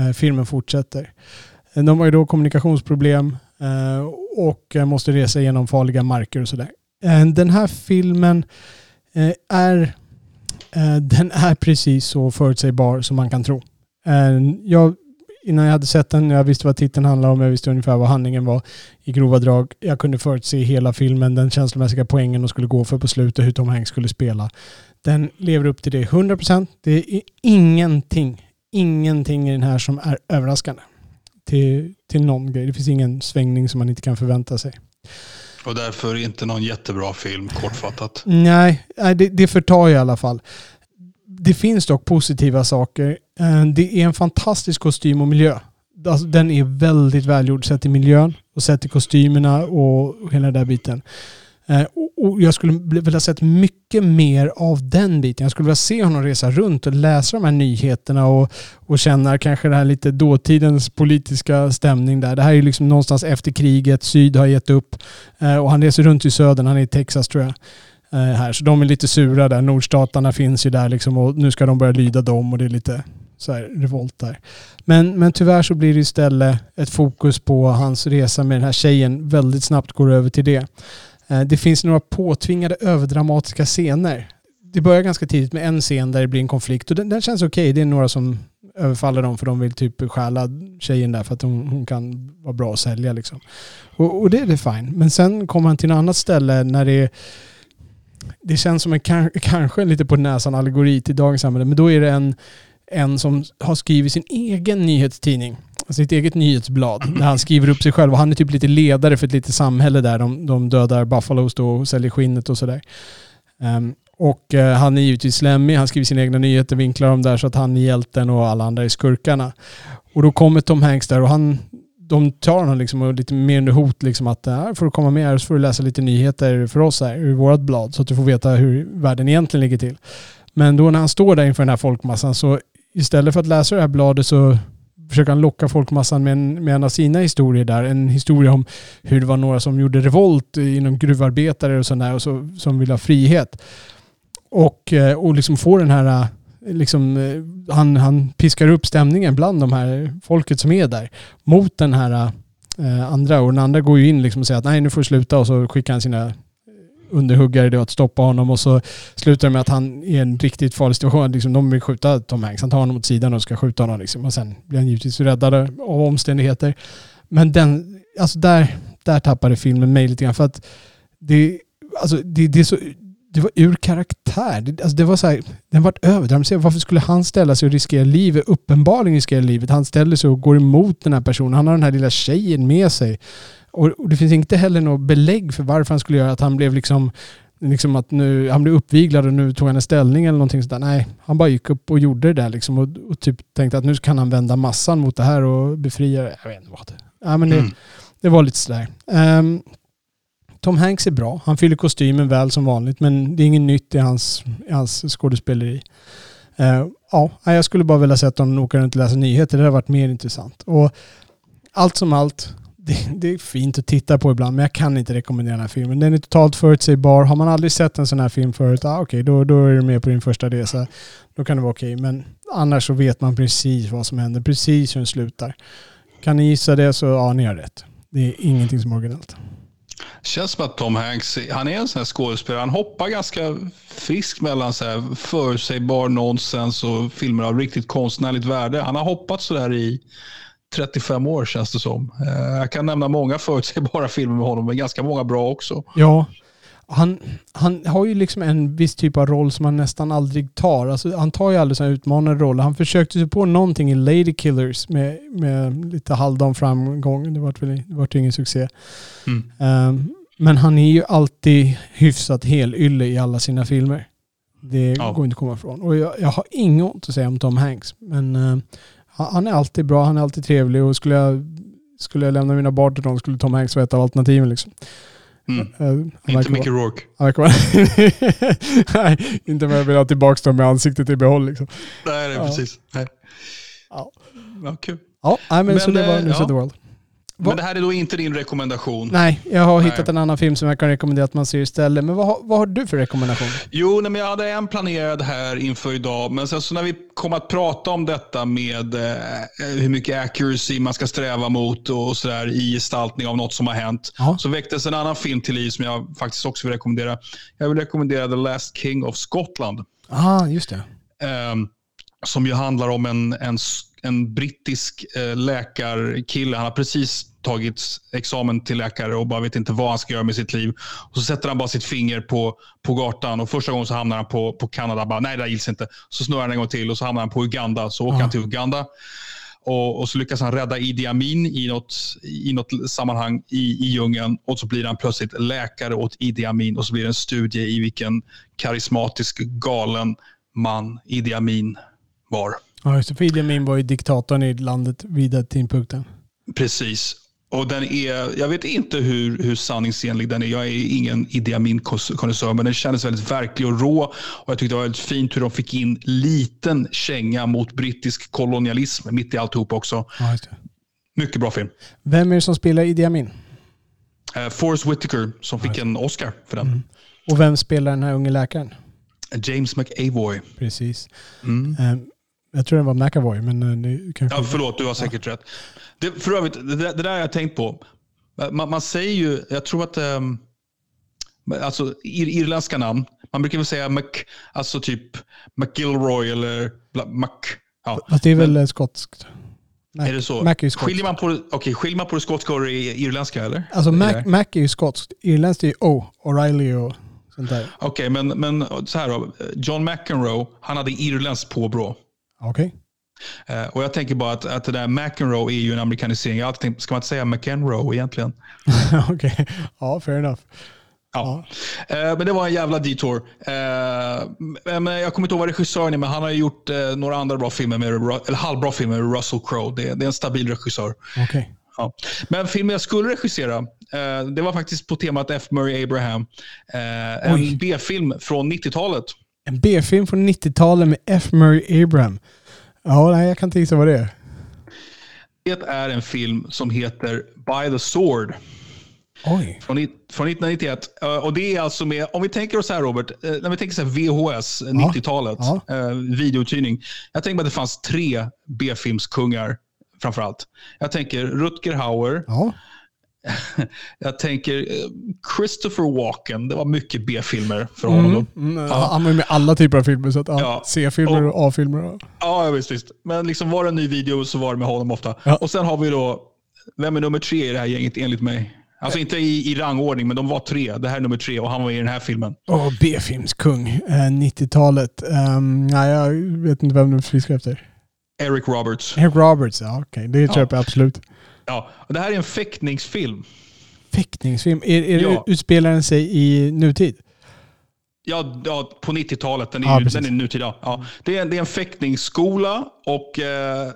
eh filmen fortsätter. De har ju då kommunikationsproblem eh, och eh, måste resa genom farliga marker och sådär. Eh, den här filmen eh, är, den är precis så förutsägbar som man kan tro. Jag, innan jag hade sett den, jag visste vad titeln handlade om, jag visste ungefär vad handlingen var i grova drag. Jag kunde förutse hela filmen, den känslomässiga poängen de skulle gå för på slutet, hur Tom Hanks skulle spela. Den lever upp till det 100%. Det är ingenting, ingenting i den här som är överraskande till, till någon grej. Det finns ingen svängning som man inte kan förvänta sig. Och därför inte någon jättebra film, kortfattat. Nej, det, det förtar i alla fall. Det finns dock positiva saker. Eh, det är en fantastisk kostym och miljö. Alltså, den är väldigt välgjord sett till miljön och sett till kostymerna och hela den där biten. Eh, och jag skulle vilja sett mycket mer av den biten. Jag skulle vilja se honom resa runt och läsa de här nyheterna och, och känna kanske det här lite dåtidens politiska stämning där. Det här är liksom någonstans efter kriget, syd har gett upp eh, och han reser runt i södern, han är i Texas tror jag. Eh, här. Så de är lite sura där. Nordstatarna finns ju där liksom och nu ska de börja lyda dem och det är lite så här revolt där. Men, men tyvärr så blir det istället ett fokus på hans resa med den här tjejen. Väldigt snabbt går över till det. Eh, det finns några påtvingade överdramatiska scener. Det börjar ganska tidigt med en scen där det blir en konflikt och den, den känns okej. Okay. Det är några som överfaller dem för de vill typ stjäla tjejen där för att hon, hon kan vara bra att sälja liksom. Och, och det är det fine. Men sen kommer han till något annat ställe när det är det känns som en kanske lite på näsan allegori till dagens samhälle, men då är det en, en som har skrivit sin egen nyhetstidning alltså sitt eget nyhetsblad där han skriver upp sig själv och han är typ lite ledare för ett litet samhälle där de, de dödar buffalos då och säljer skinnet och sådär. Um, och uh, han är givetvis slemmig, han skriver sina egna nyheter, vinklar dem där så att han är hjälten och alla andra är skurkarna. Och då kommer Tom Hanks där och han, de tar honom liksom och lite mer under hot liksom att här får du komma med här så får du läsa lite nyheter för oss här i vårt blad så att du får veta hur världen egentligen ligger till. Men då när han står där inför den här folkmassan så istället för att läsa det här bladet så försöker han locka folkmassan med en, med en av sina historier där. En historia om hur det var några som gjorde revolt inom gruvarbetare och sådär och så, som ville ha frihet. Och, eh, och liksom få den här eh, Liksom, eh, han, han piskar upp stämningen bland de här folket som är där mot den här eh, andra. Och den andra går ju in liksom och säger att nej nu får du sluta och så skickar han sina eh, underhuggare då att stoppa honom och så slutar det med att han är i en riktigt farlig situation. Liksom, de vill skjuta Tom Hanks. Han tar honom åt sidan och ska skjuta honom. Liksom. Och sen blir han givetvis räddad av omständigheter. Men den, alltså där, där tappade filmen mig lite grann. För att det, alltså det, det är så det var ur karaktär. Det, alltså det var så här, den vart överdramatiserad. Varför skulle han ställa sig och riskera livet? Uppenbarligen riskera livet. Han ställer sig och går emot den här personen. Han har den här lilla tjejen med sig. Och, och det finns inte heller något belägg för varför han skulle göra att han blev liksom liksom att nu, han blev uppviglad och nu tog han en ställning eller någonting sådär. Nej, han bara gick upp och gjorde det där liksom och, och, typ tänkte att nu kan han vända massan mot det här och befria det. Jag vet inte vad. Ja, men det, mm. det var lite sådär. Um, Tom Hanks är bra. Han fyller kostymen väl som vanligt men det är inget nytt i hans, i hans skådespeleri. Uh, ja, jag skulle bara vilja se att de åker runt och läser nyheter. Det hade varit mer intressant. Och allt som allt, det, det, är fint att titta på ibland, men jag kan inte rekommendera den här filmen. Den är totalt förutsägbar. Har man aldrig sett en sån här film förut, ah, okej, okay, då, då är du med på din första resa. Då kan det vara okej, okay. men annars så vet man precis vad som händer, precis hur den slutar. Kan ni gissa det så, ja, ni har rätt. Det är ingenting som är originellt. Det Känns som att Tom Hanks, han är en sån här skådespelare. Han hoppar ganska friskt mellan så här förutsägbar nonsens och filmer av riktigt konstnärligt värde. Han har hoppat sådär i 35 år känns det som. Eh, jag kan nämna många förutsägbara filmer med honom, men ganska många bra också. Ja, han, han har ju liksom en viss typ av roll som han nästan aldrig tar. Alltså, han tar ju aldrig sådana utmanande roller. Han försökte sig på någonting i Lady Killers med, med lite halvdan framgång. Det var väl det var ingen succé. Mm. Um, men han är ju alltid hyfsat helylle i alla sina filmer. Det ja. går inte att komma ifrån. Och jag, jag har inget ont att säga om Tom Hanks. Men uh, han är alltid bra, han är alltid trevlig och skulle jag, skulle jag lämna mina barn till någon skulle Tom Hanks vara ett av alternativen. Liksom. Mm. Uh, inte Mickey Rourke. nej, inte om jag vill ha tillbaka dem med ansiktet i behåll. Liksom. Nej, nej, ja. precis. Nej. Ja. Ja, kul. Ja, men, men så det var News ja. of the World. Men det här är då inte din rekommendation? Nej, jag har Nej. hittat en annan film som jag kan rekommendera att man ser istället. Men vad, har- vad har du för rekommendation? Jo, nej, men jag hade en planerad här inför idag. Men sen så när vi kom att prata om detta med eh, hur mycket accuracy man ska sträva mot och sådär i gestaltning av något som har hänt. Ja. Så väcktes en annan film till liv som jag faktiskt också vill rekommendera. Jag vill rekommendera The Last King of Scotland. ah, just det. Ehm, som ju handlar om en, en, en brittisk eh, läkarkille. Han har precis tagit examen till läkare och bara vet inte vad han ska göra med sitt liv. Och så sätter han bara sitt finger på, på gatan och första gången så hamnar han på, på Kanada. Bara, Nej, det där gills inte. Så snurrar han en gång till och så hamnar han på Uganda. Så åker Ja. han till Uganda. Och, och så lyckas han rädda Idi Amin i något, i något sammanhang i, i djungeln. Och så blir han plötsligt läkare åt Idi Amin. Och så blir det en studie i vilken karismatisk, galen man Idi Amin var. Ja, just det. För Idi Amin var ju diktatorn i landet vid den tidpunkten. Precis. Och den är, jag vet inte hur, hur sanningsenlig den är. Jag är ingen Idi Amin-konnässör, men den kändes väldigt verklig och rå. Och jag tyckte det var väldigt fint hur de fick in liten känga mot brittisk kolonialism mitt i alltihop också. Ja. Mycket bra film. Vem är det som spelar Idi Amin? Uh, Forrest Whitaker som fick en Oscar för den. Och vem spelar den här unge läkaren? James McAvoy. Precis. Mm. Ehm, jag tror det var McAvoy, men eh, det kanske... Ja, förlåt, du har säkert rätt. Det, för övrigt, det, där- det där har jag tänkt på. Man, man säger ju, jag tror att, um, alltså ir, irländska namn, man brukar väl säga Mc, alltså typ McGilroy eller Mac. Ja. Fast det är väl eh, skotskt? Mac, Är det så? Mac är ju skotskt. skiljer, man på, okay, skiljer man på det skotska och det irländska eller? Alltså Mac, Mac är ju skotskt. Irländskt är ju O, O'Reilly och sånt där. Okej, men, men så här då. John McEnroe, han hade irländskt påbrå. Okej. Eh, och jag tänker bara att, att det där McEnroe är ju en amerikanisering. Jag alltid tänkt, ska man inte säga McEnroe egentligen? Okej. Ja, fair enough. Ja. Eh, men det var en jävla detour. Eh, men jag kommer inte ihåg vad regissören är, men han har gjort några andra bra filmer, med, eller halvbra filmer med Russell Crowe. Det, det är en stabil regissör. Okej. Ja. Men filmen jag skulle regissera, det var faktiskt på temat F. Murray Abraham. En B-film från 90-talet. En B-film från 90-talet med F. Murray Abraham. Ja, nej, jag kan inte gissa vad det är. Det är en film som heter By the Sword. Oj. Från, från 1991. Eh, och det är alltså med, om vi tänker oss här Robert, eh, när vi tänker så VHS, eh, 90-talet, ja. eh, videouthyrning. Jag tänker att det fanns tre B-filmskungar framför allt. Jag tänker Rutger Hauer, Ja. jag tänker eh, Christopher Walken, det var mycket B-filmer för honom. Mm. Mm, Han var med i alla typer av filmer. Så att, ja. C-filmer och A-filmer. och- Ja, visst, visst. Men liksom var det en ny video så var det med honom ofta. Ja. Och sen har vi då, vem är nummer tre i det här gänget enligt mig? Alltså inte i, i rangordning, men de var tre. Det här är nummer tre och han var i den här filmen. Åh, B-filmskung. Eh, 90-talet. Ehm, nej, jag vet inte vem du fiskar efter. Eric Roberts. Eric Roberts, ja okej. Det köper jag absolut. Ja, och det här är en fäktningsfilm. Fäktningsfilm. Är, är Ja. utspelar den sig i nutid? Ja, ja på 90-talet. Den är, Ja, den är nutida. Ja. Det, är, det är en fäktningsskola och eh,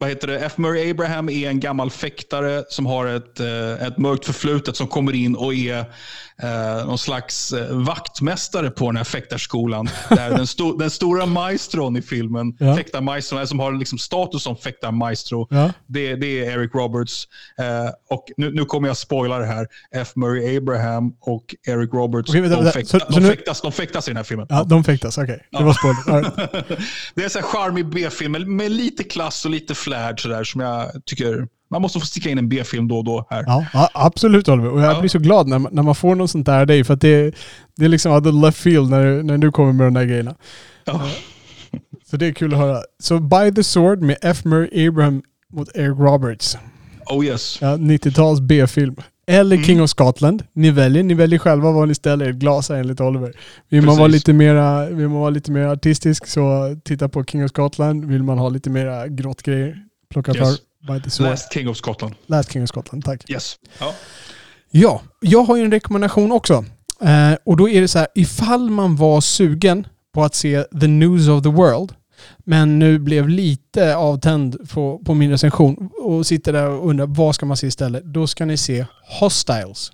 vad heter det? F. Murray Abraham är en gammal fäktare som har ett, eh, ett mörkt förflutet som kommer in och är eh, någon slags eh, vaktmästare på den här fäktarskolan. Där den, sto, den stora maestron i filmen, Ja. fäktarmaestron, som har liksom status som fäktarmaestro, Ja. det, det är Eric Roberts. Eh, och nu, nu kommer jag spoila det här. F. Murray Abraham och Eric Roberts, vänta, de, fäkta, Så- så de, nu- fäktas, de fäktas i den här filmen. Ja, de fäktas. Okej, det var spoiler. Right. det är en charmig B-film med, lite klass och lite flärd sådär, som jag tycker... Man måste få sticka in en B-film då och då här. Ja, ja, absolut Oliver. Och jag Ja. blir så glad när, man- när man får något sånt där dig. För att det, det är liksom out of left field när, när du kommer med de där grejerna. Ja. Så det är kul att höra. Så By the Sword med F. Murray Abraham mot Eric Roberts. Oh yes. Ja, 90-tals B-film. Eller Mm. King of Scotland. Ni väljer. Ni väljer själva vad ni ställer ert glas enligt Oliver. Vill man, Precis. vara lite mera, vill man vara lite mer artistisk så titta på King of Scotland. Vill man ha lite mera grått grejer, plocka Yes. By the Sword. Last. Last King of Scotland. King of Scotland, tack. Yes. Ja. Ja, jag har ju en rekommendation också. Eh, och då är det så här, ifall man var sugen på att se The News of the World, men nu blev lite avtänd på, på min recension och sitter där och undrar vad ska man se istället? Då ska ni se Hostiles.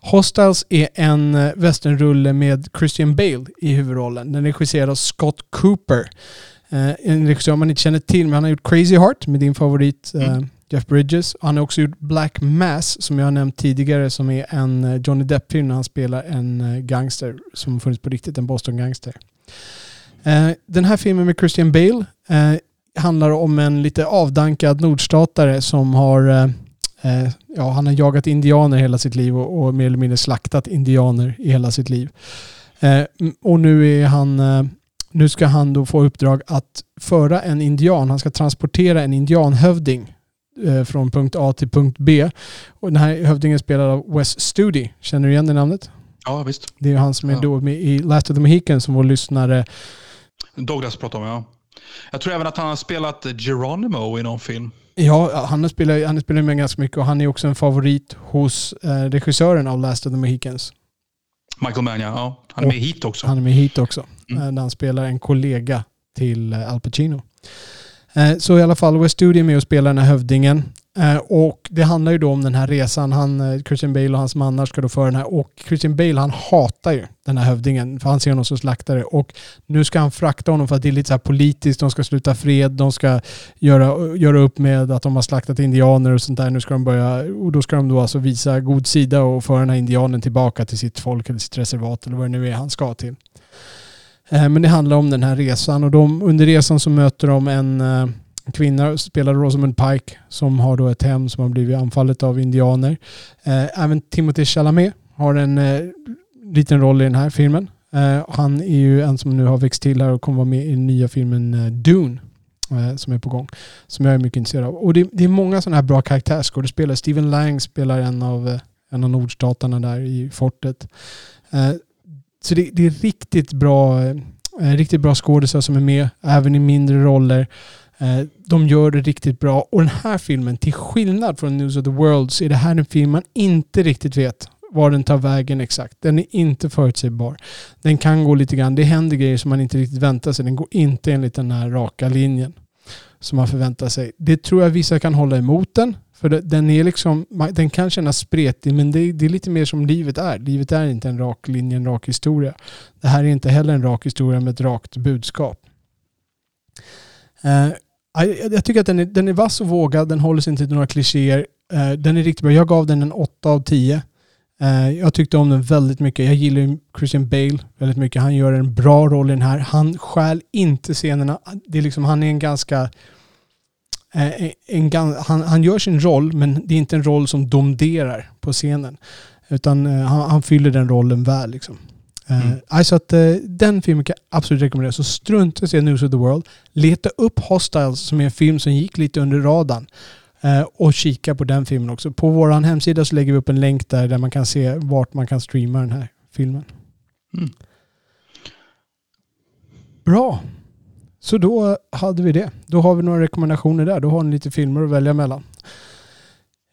Hostiles är en eh, westernrulle med Christian Bale i huvudrollen. Den regisserad av Scott Cooper. Eh, en regissör man inte känner till, men han har gjort Crazy Heart med din favorit eh, Mm. Jeff Bridges. Han har också gjort Black Mass som jag har nämnt tidigare som är en eh, Johnny Depp-film när han spelar en eh, gangster som funnits på riktigt, en Boston-gangster. Eh, den här filmen med Christian Bale eh, handlar om en lite avdankad nordstatare som har eh, ja, han har jagat indianer hela sitt liv och, och mer eller mindre slaktat indianer i hela sitt liv. Eh, och nu är han eh, nu ska han då få uppdrag att föra en indian. Han ska transportera en indianhövding eh, från punkt A till punkt B. Och den här hövdingen spelad av Wes Studi. Känner du igen det namnet? Ja, visst. Det är han som är Ja. då med i Last of the Mohicans som vår lyssnare. Douglas pratar om, ja. Jag tror även att han har spelat Geronimo i någon film. Ja, han har spelat, han har spelat med ganska mycket och han är också en favorit hos eh, regissören av Last of the Mohicans. Michael Mann, ja. ja. Han är med hit också. Han är med hit också. Mm. eh, Där han spelar en kollega till eh, Al Pacino. Eh, Så i alla fall, West Studi är med och spelar den här hövdingen. Eh, och det handlar ju då om den här resan. Han, eh, Christian Bale och hans mannar ska då föra den här. Och Christian Bale han hatar ju den här hövdingen. För han ser honom som slaktare. Och nu ska han frakta honom för att det är lite så här politiskt. De ska sluta fred. De ska göra, göra upp med att de har slaktat indianer och sånt där. Nu ska de börja, och då ska de då alltså visa god sida och föra den här indianen tillbaka till sitt folk eller sitt reservat eller vad det nu är han ska till. Eh, men det handlar om den här resan och de, under resan så möter de en kvinna, spelad Rosamund Pike, som har då ett hem som har blivit anfallet av indianer. Eh, Även Timothy Chalamet har en eh, liten roll i den här filmen. Eh, Han är ju en som nu har växt till här och kommer vara med i den nya filmen eh, Dune eh, som är på gång. Som jag är mycket intresserad av. Och det, det är många sådana här bra karaktärsskådespelare. Steven Lang spelar en av, eh, en av nordstaterna där i fortet. Eh, Så det, det är riktigt bra, eh, riktigt bra skådespelare som är med, även i mindre roller. Eh, de gör det riktigt bra. Och den här filmen, till skillnad från News of the World, så är det här en film man inte riktigt vet var den tar vägen exakt. Den är inte förutsägbar. Den kan gå lite grann, det händer grejer som man inte riktigt väntar sig. Den går inte enligt den här raka linjen som man förväntar sig. Det tror jag vissa kan hålla emot den. För den är liksom, den kan kännas spretig men det, det är lite mer som livet är. Livet är inte en rak linje, en rak historia. Det här är inte heller en rak historia med ett rakt budskap. Eh, jag, jag tycker att den är, den är vass och vågad, den håller sig inte till några klichéer. Eh, den är riktigt bra. Jag gav den en 8 av 10. Eh, jag tyckte om den väldigt mycket. Jag gillar ju Christian Bale väldigt mycket. Han gör en bra roll i den här. Han stjäl inte scenerna. Det är liksom, han är en ganska... Eh, en, han, han gör sin roll, men det är inte en roll som domderar på scenen. Utan han, han fyller den rollen väl. Liksom. Eh, Mm. Alltså att eh, den filmen kan jag absolut rekommendera. Så strunta i att se News of the World. Leta upp Hostiles som är en film som gick lite under radarn. Eh, och kika på den filmen också. På vår hemsida så lägger vi upp en länk där, där man kan se vart man kan streama den här filmen. Mm. Bra. Så då hade vi det. Då har vi några rekommendationer där. Då har ni lite filmer att välja mellan.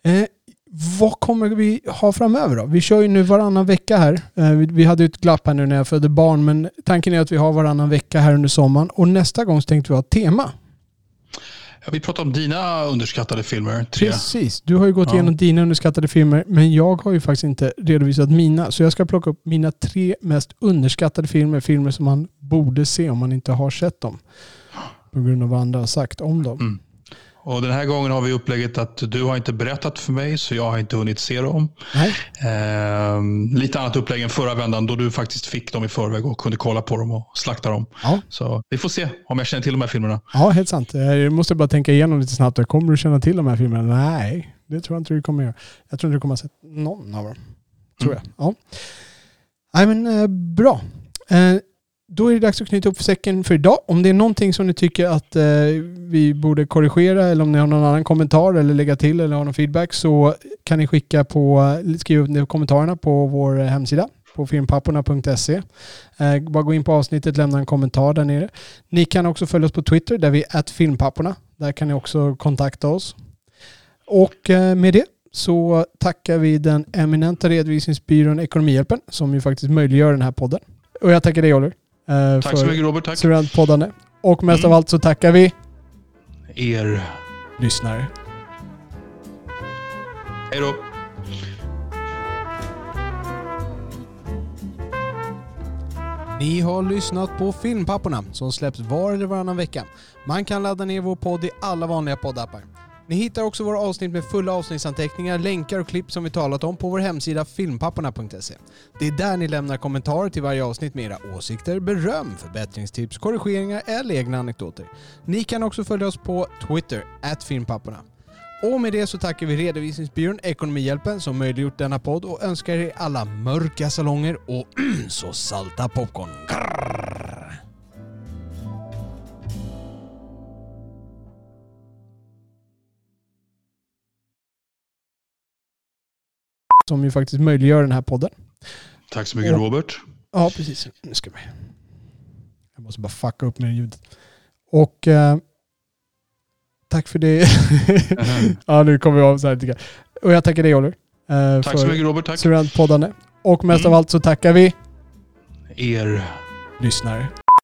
Eh, vad kommer vi ha framöver då? Vi kör ju nu varannan vecka här. Eh, vi, hade ju ett glapp här nu när jag födde barn men tanken är att vi har varannan vecka här under sommaren och nästa gång så tänkte vi ha ett tema. Ja, vi pratar om dina underskattade filmer. Tre. Precis. Du har ju gått Ja. igenom dina underskattade filmer men jag har ju faktiskt inte redovisat mina. Så jag ska plocka upp mina tre mest underskattade filmer. Filmer som man borde se om man inte har sett dem. På grund av vad andra har sagt om dem. Mm. Och den här gången har vi upplägget att du har inte berättat för mig så jag har inte hunnit se dem. Ehm, lite annat upplägg än förra vändan då du faktiskt fick dem i förväg och kunde kolla på dem och slakta dem. Ja. Så vi får se om jag känner till de här filmerna. Ja, helt sant. Eh, Jag måste bara tänka igenom lite snabbt. Kommer du känna till de här filmerna? Nej, det tror jag inte du kommer göra. Jag tror inte du kommer ha sett någon av dem. Tror Mm. jag. Ja. Nej, men eh, bra. Då är det dags att knyta upp säcken för idag. Om det är någonting som ni tycker att eh, vi borde korrigera eller om ni har någon annan kommentar eller lägga till eller har någon feedback så kan ni skicka på, skriva upp kommentarerna på vår hemsida på filmpapporna.se. Eh, bara gå in på avsnittet, lämna en kommentar där nere. Ni kan också följa oss på Twitter där vi är filmpapporna. Där kan ni också kontakta oss. Och eh, med det så tackar vi den eminenta redovisningsbyrån Ekonomihjälpen som ju faktiskt möjliggör den här podden. Och jag tackar dig Oliver eh, Tack så mycket Robert. Tack. suveränt poddande. Och mest Mm. av allt så tackar vi Er. lyssnare. Hej då. Ni har lyssnat på Filmpapporna som släpps var eller varannan vecka. Man kan ladda ner vår podd i alla vanliga poddappar. Ni hittar också våra avsnitt med fulla avsnittsanteckningar, länkar och klipp som vi talat om på vår hemsida filmpapporna.se. Det är där ni lämnar kommentarer till varje avsnitt med era åsikter, beröm, förbättringstips, korrigeringar eller egna anekdoter. Ni kan också följa oss på Twitter, filmpapporna. Och med det så tackar vi redovisningsbyrån Ekonomihjälpen som möjliggjort denna podd och önskar er alla mörka salonger och så salta popcorn. Grrr. Som ju faktiskt möjliggör den här podden. Tack så mycket Och- Robert. Ja, precis. Nu ska vi... Jag måste bara fucka upp med ljudet. Och... Eh, tack för det. ja, nu kommer vi av så här. jag. Och jag tackar dig Oliver. Eh, Tack så mycket Robert. Tack. Surround-poddande. Och mest Mm. av allt så tackar vi Er lyssnare.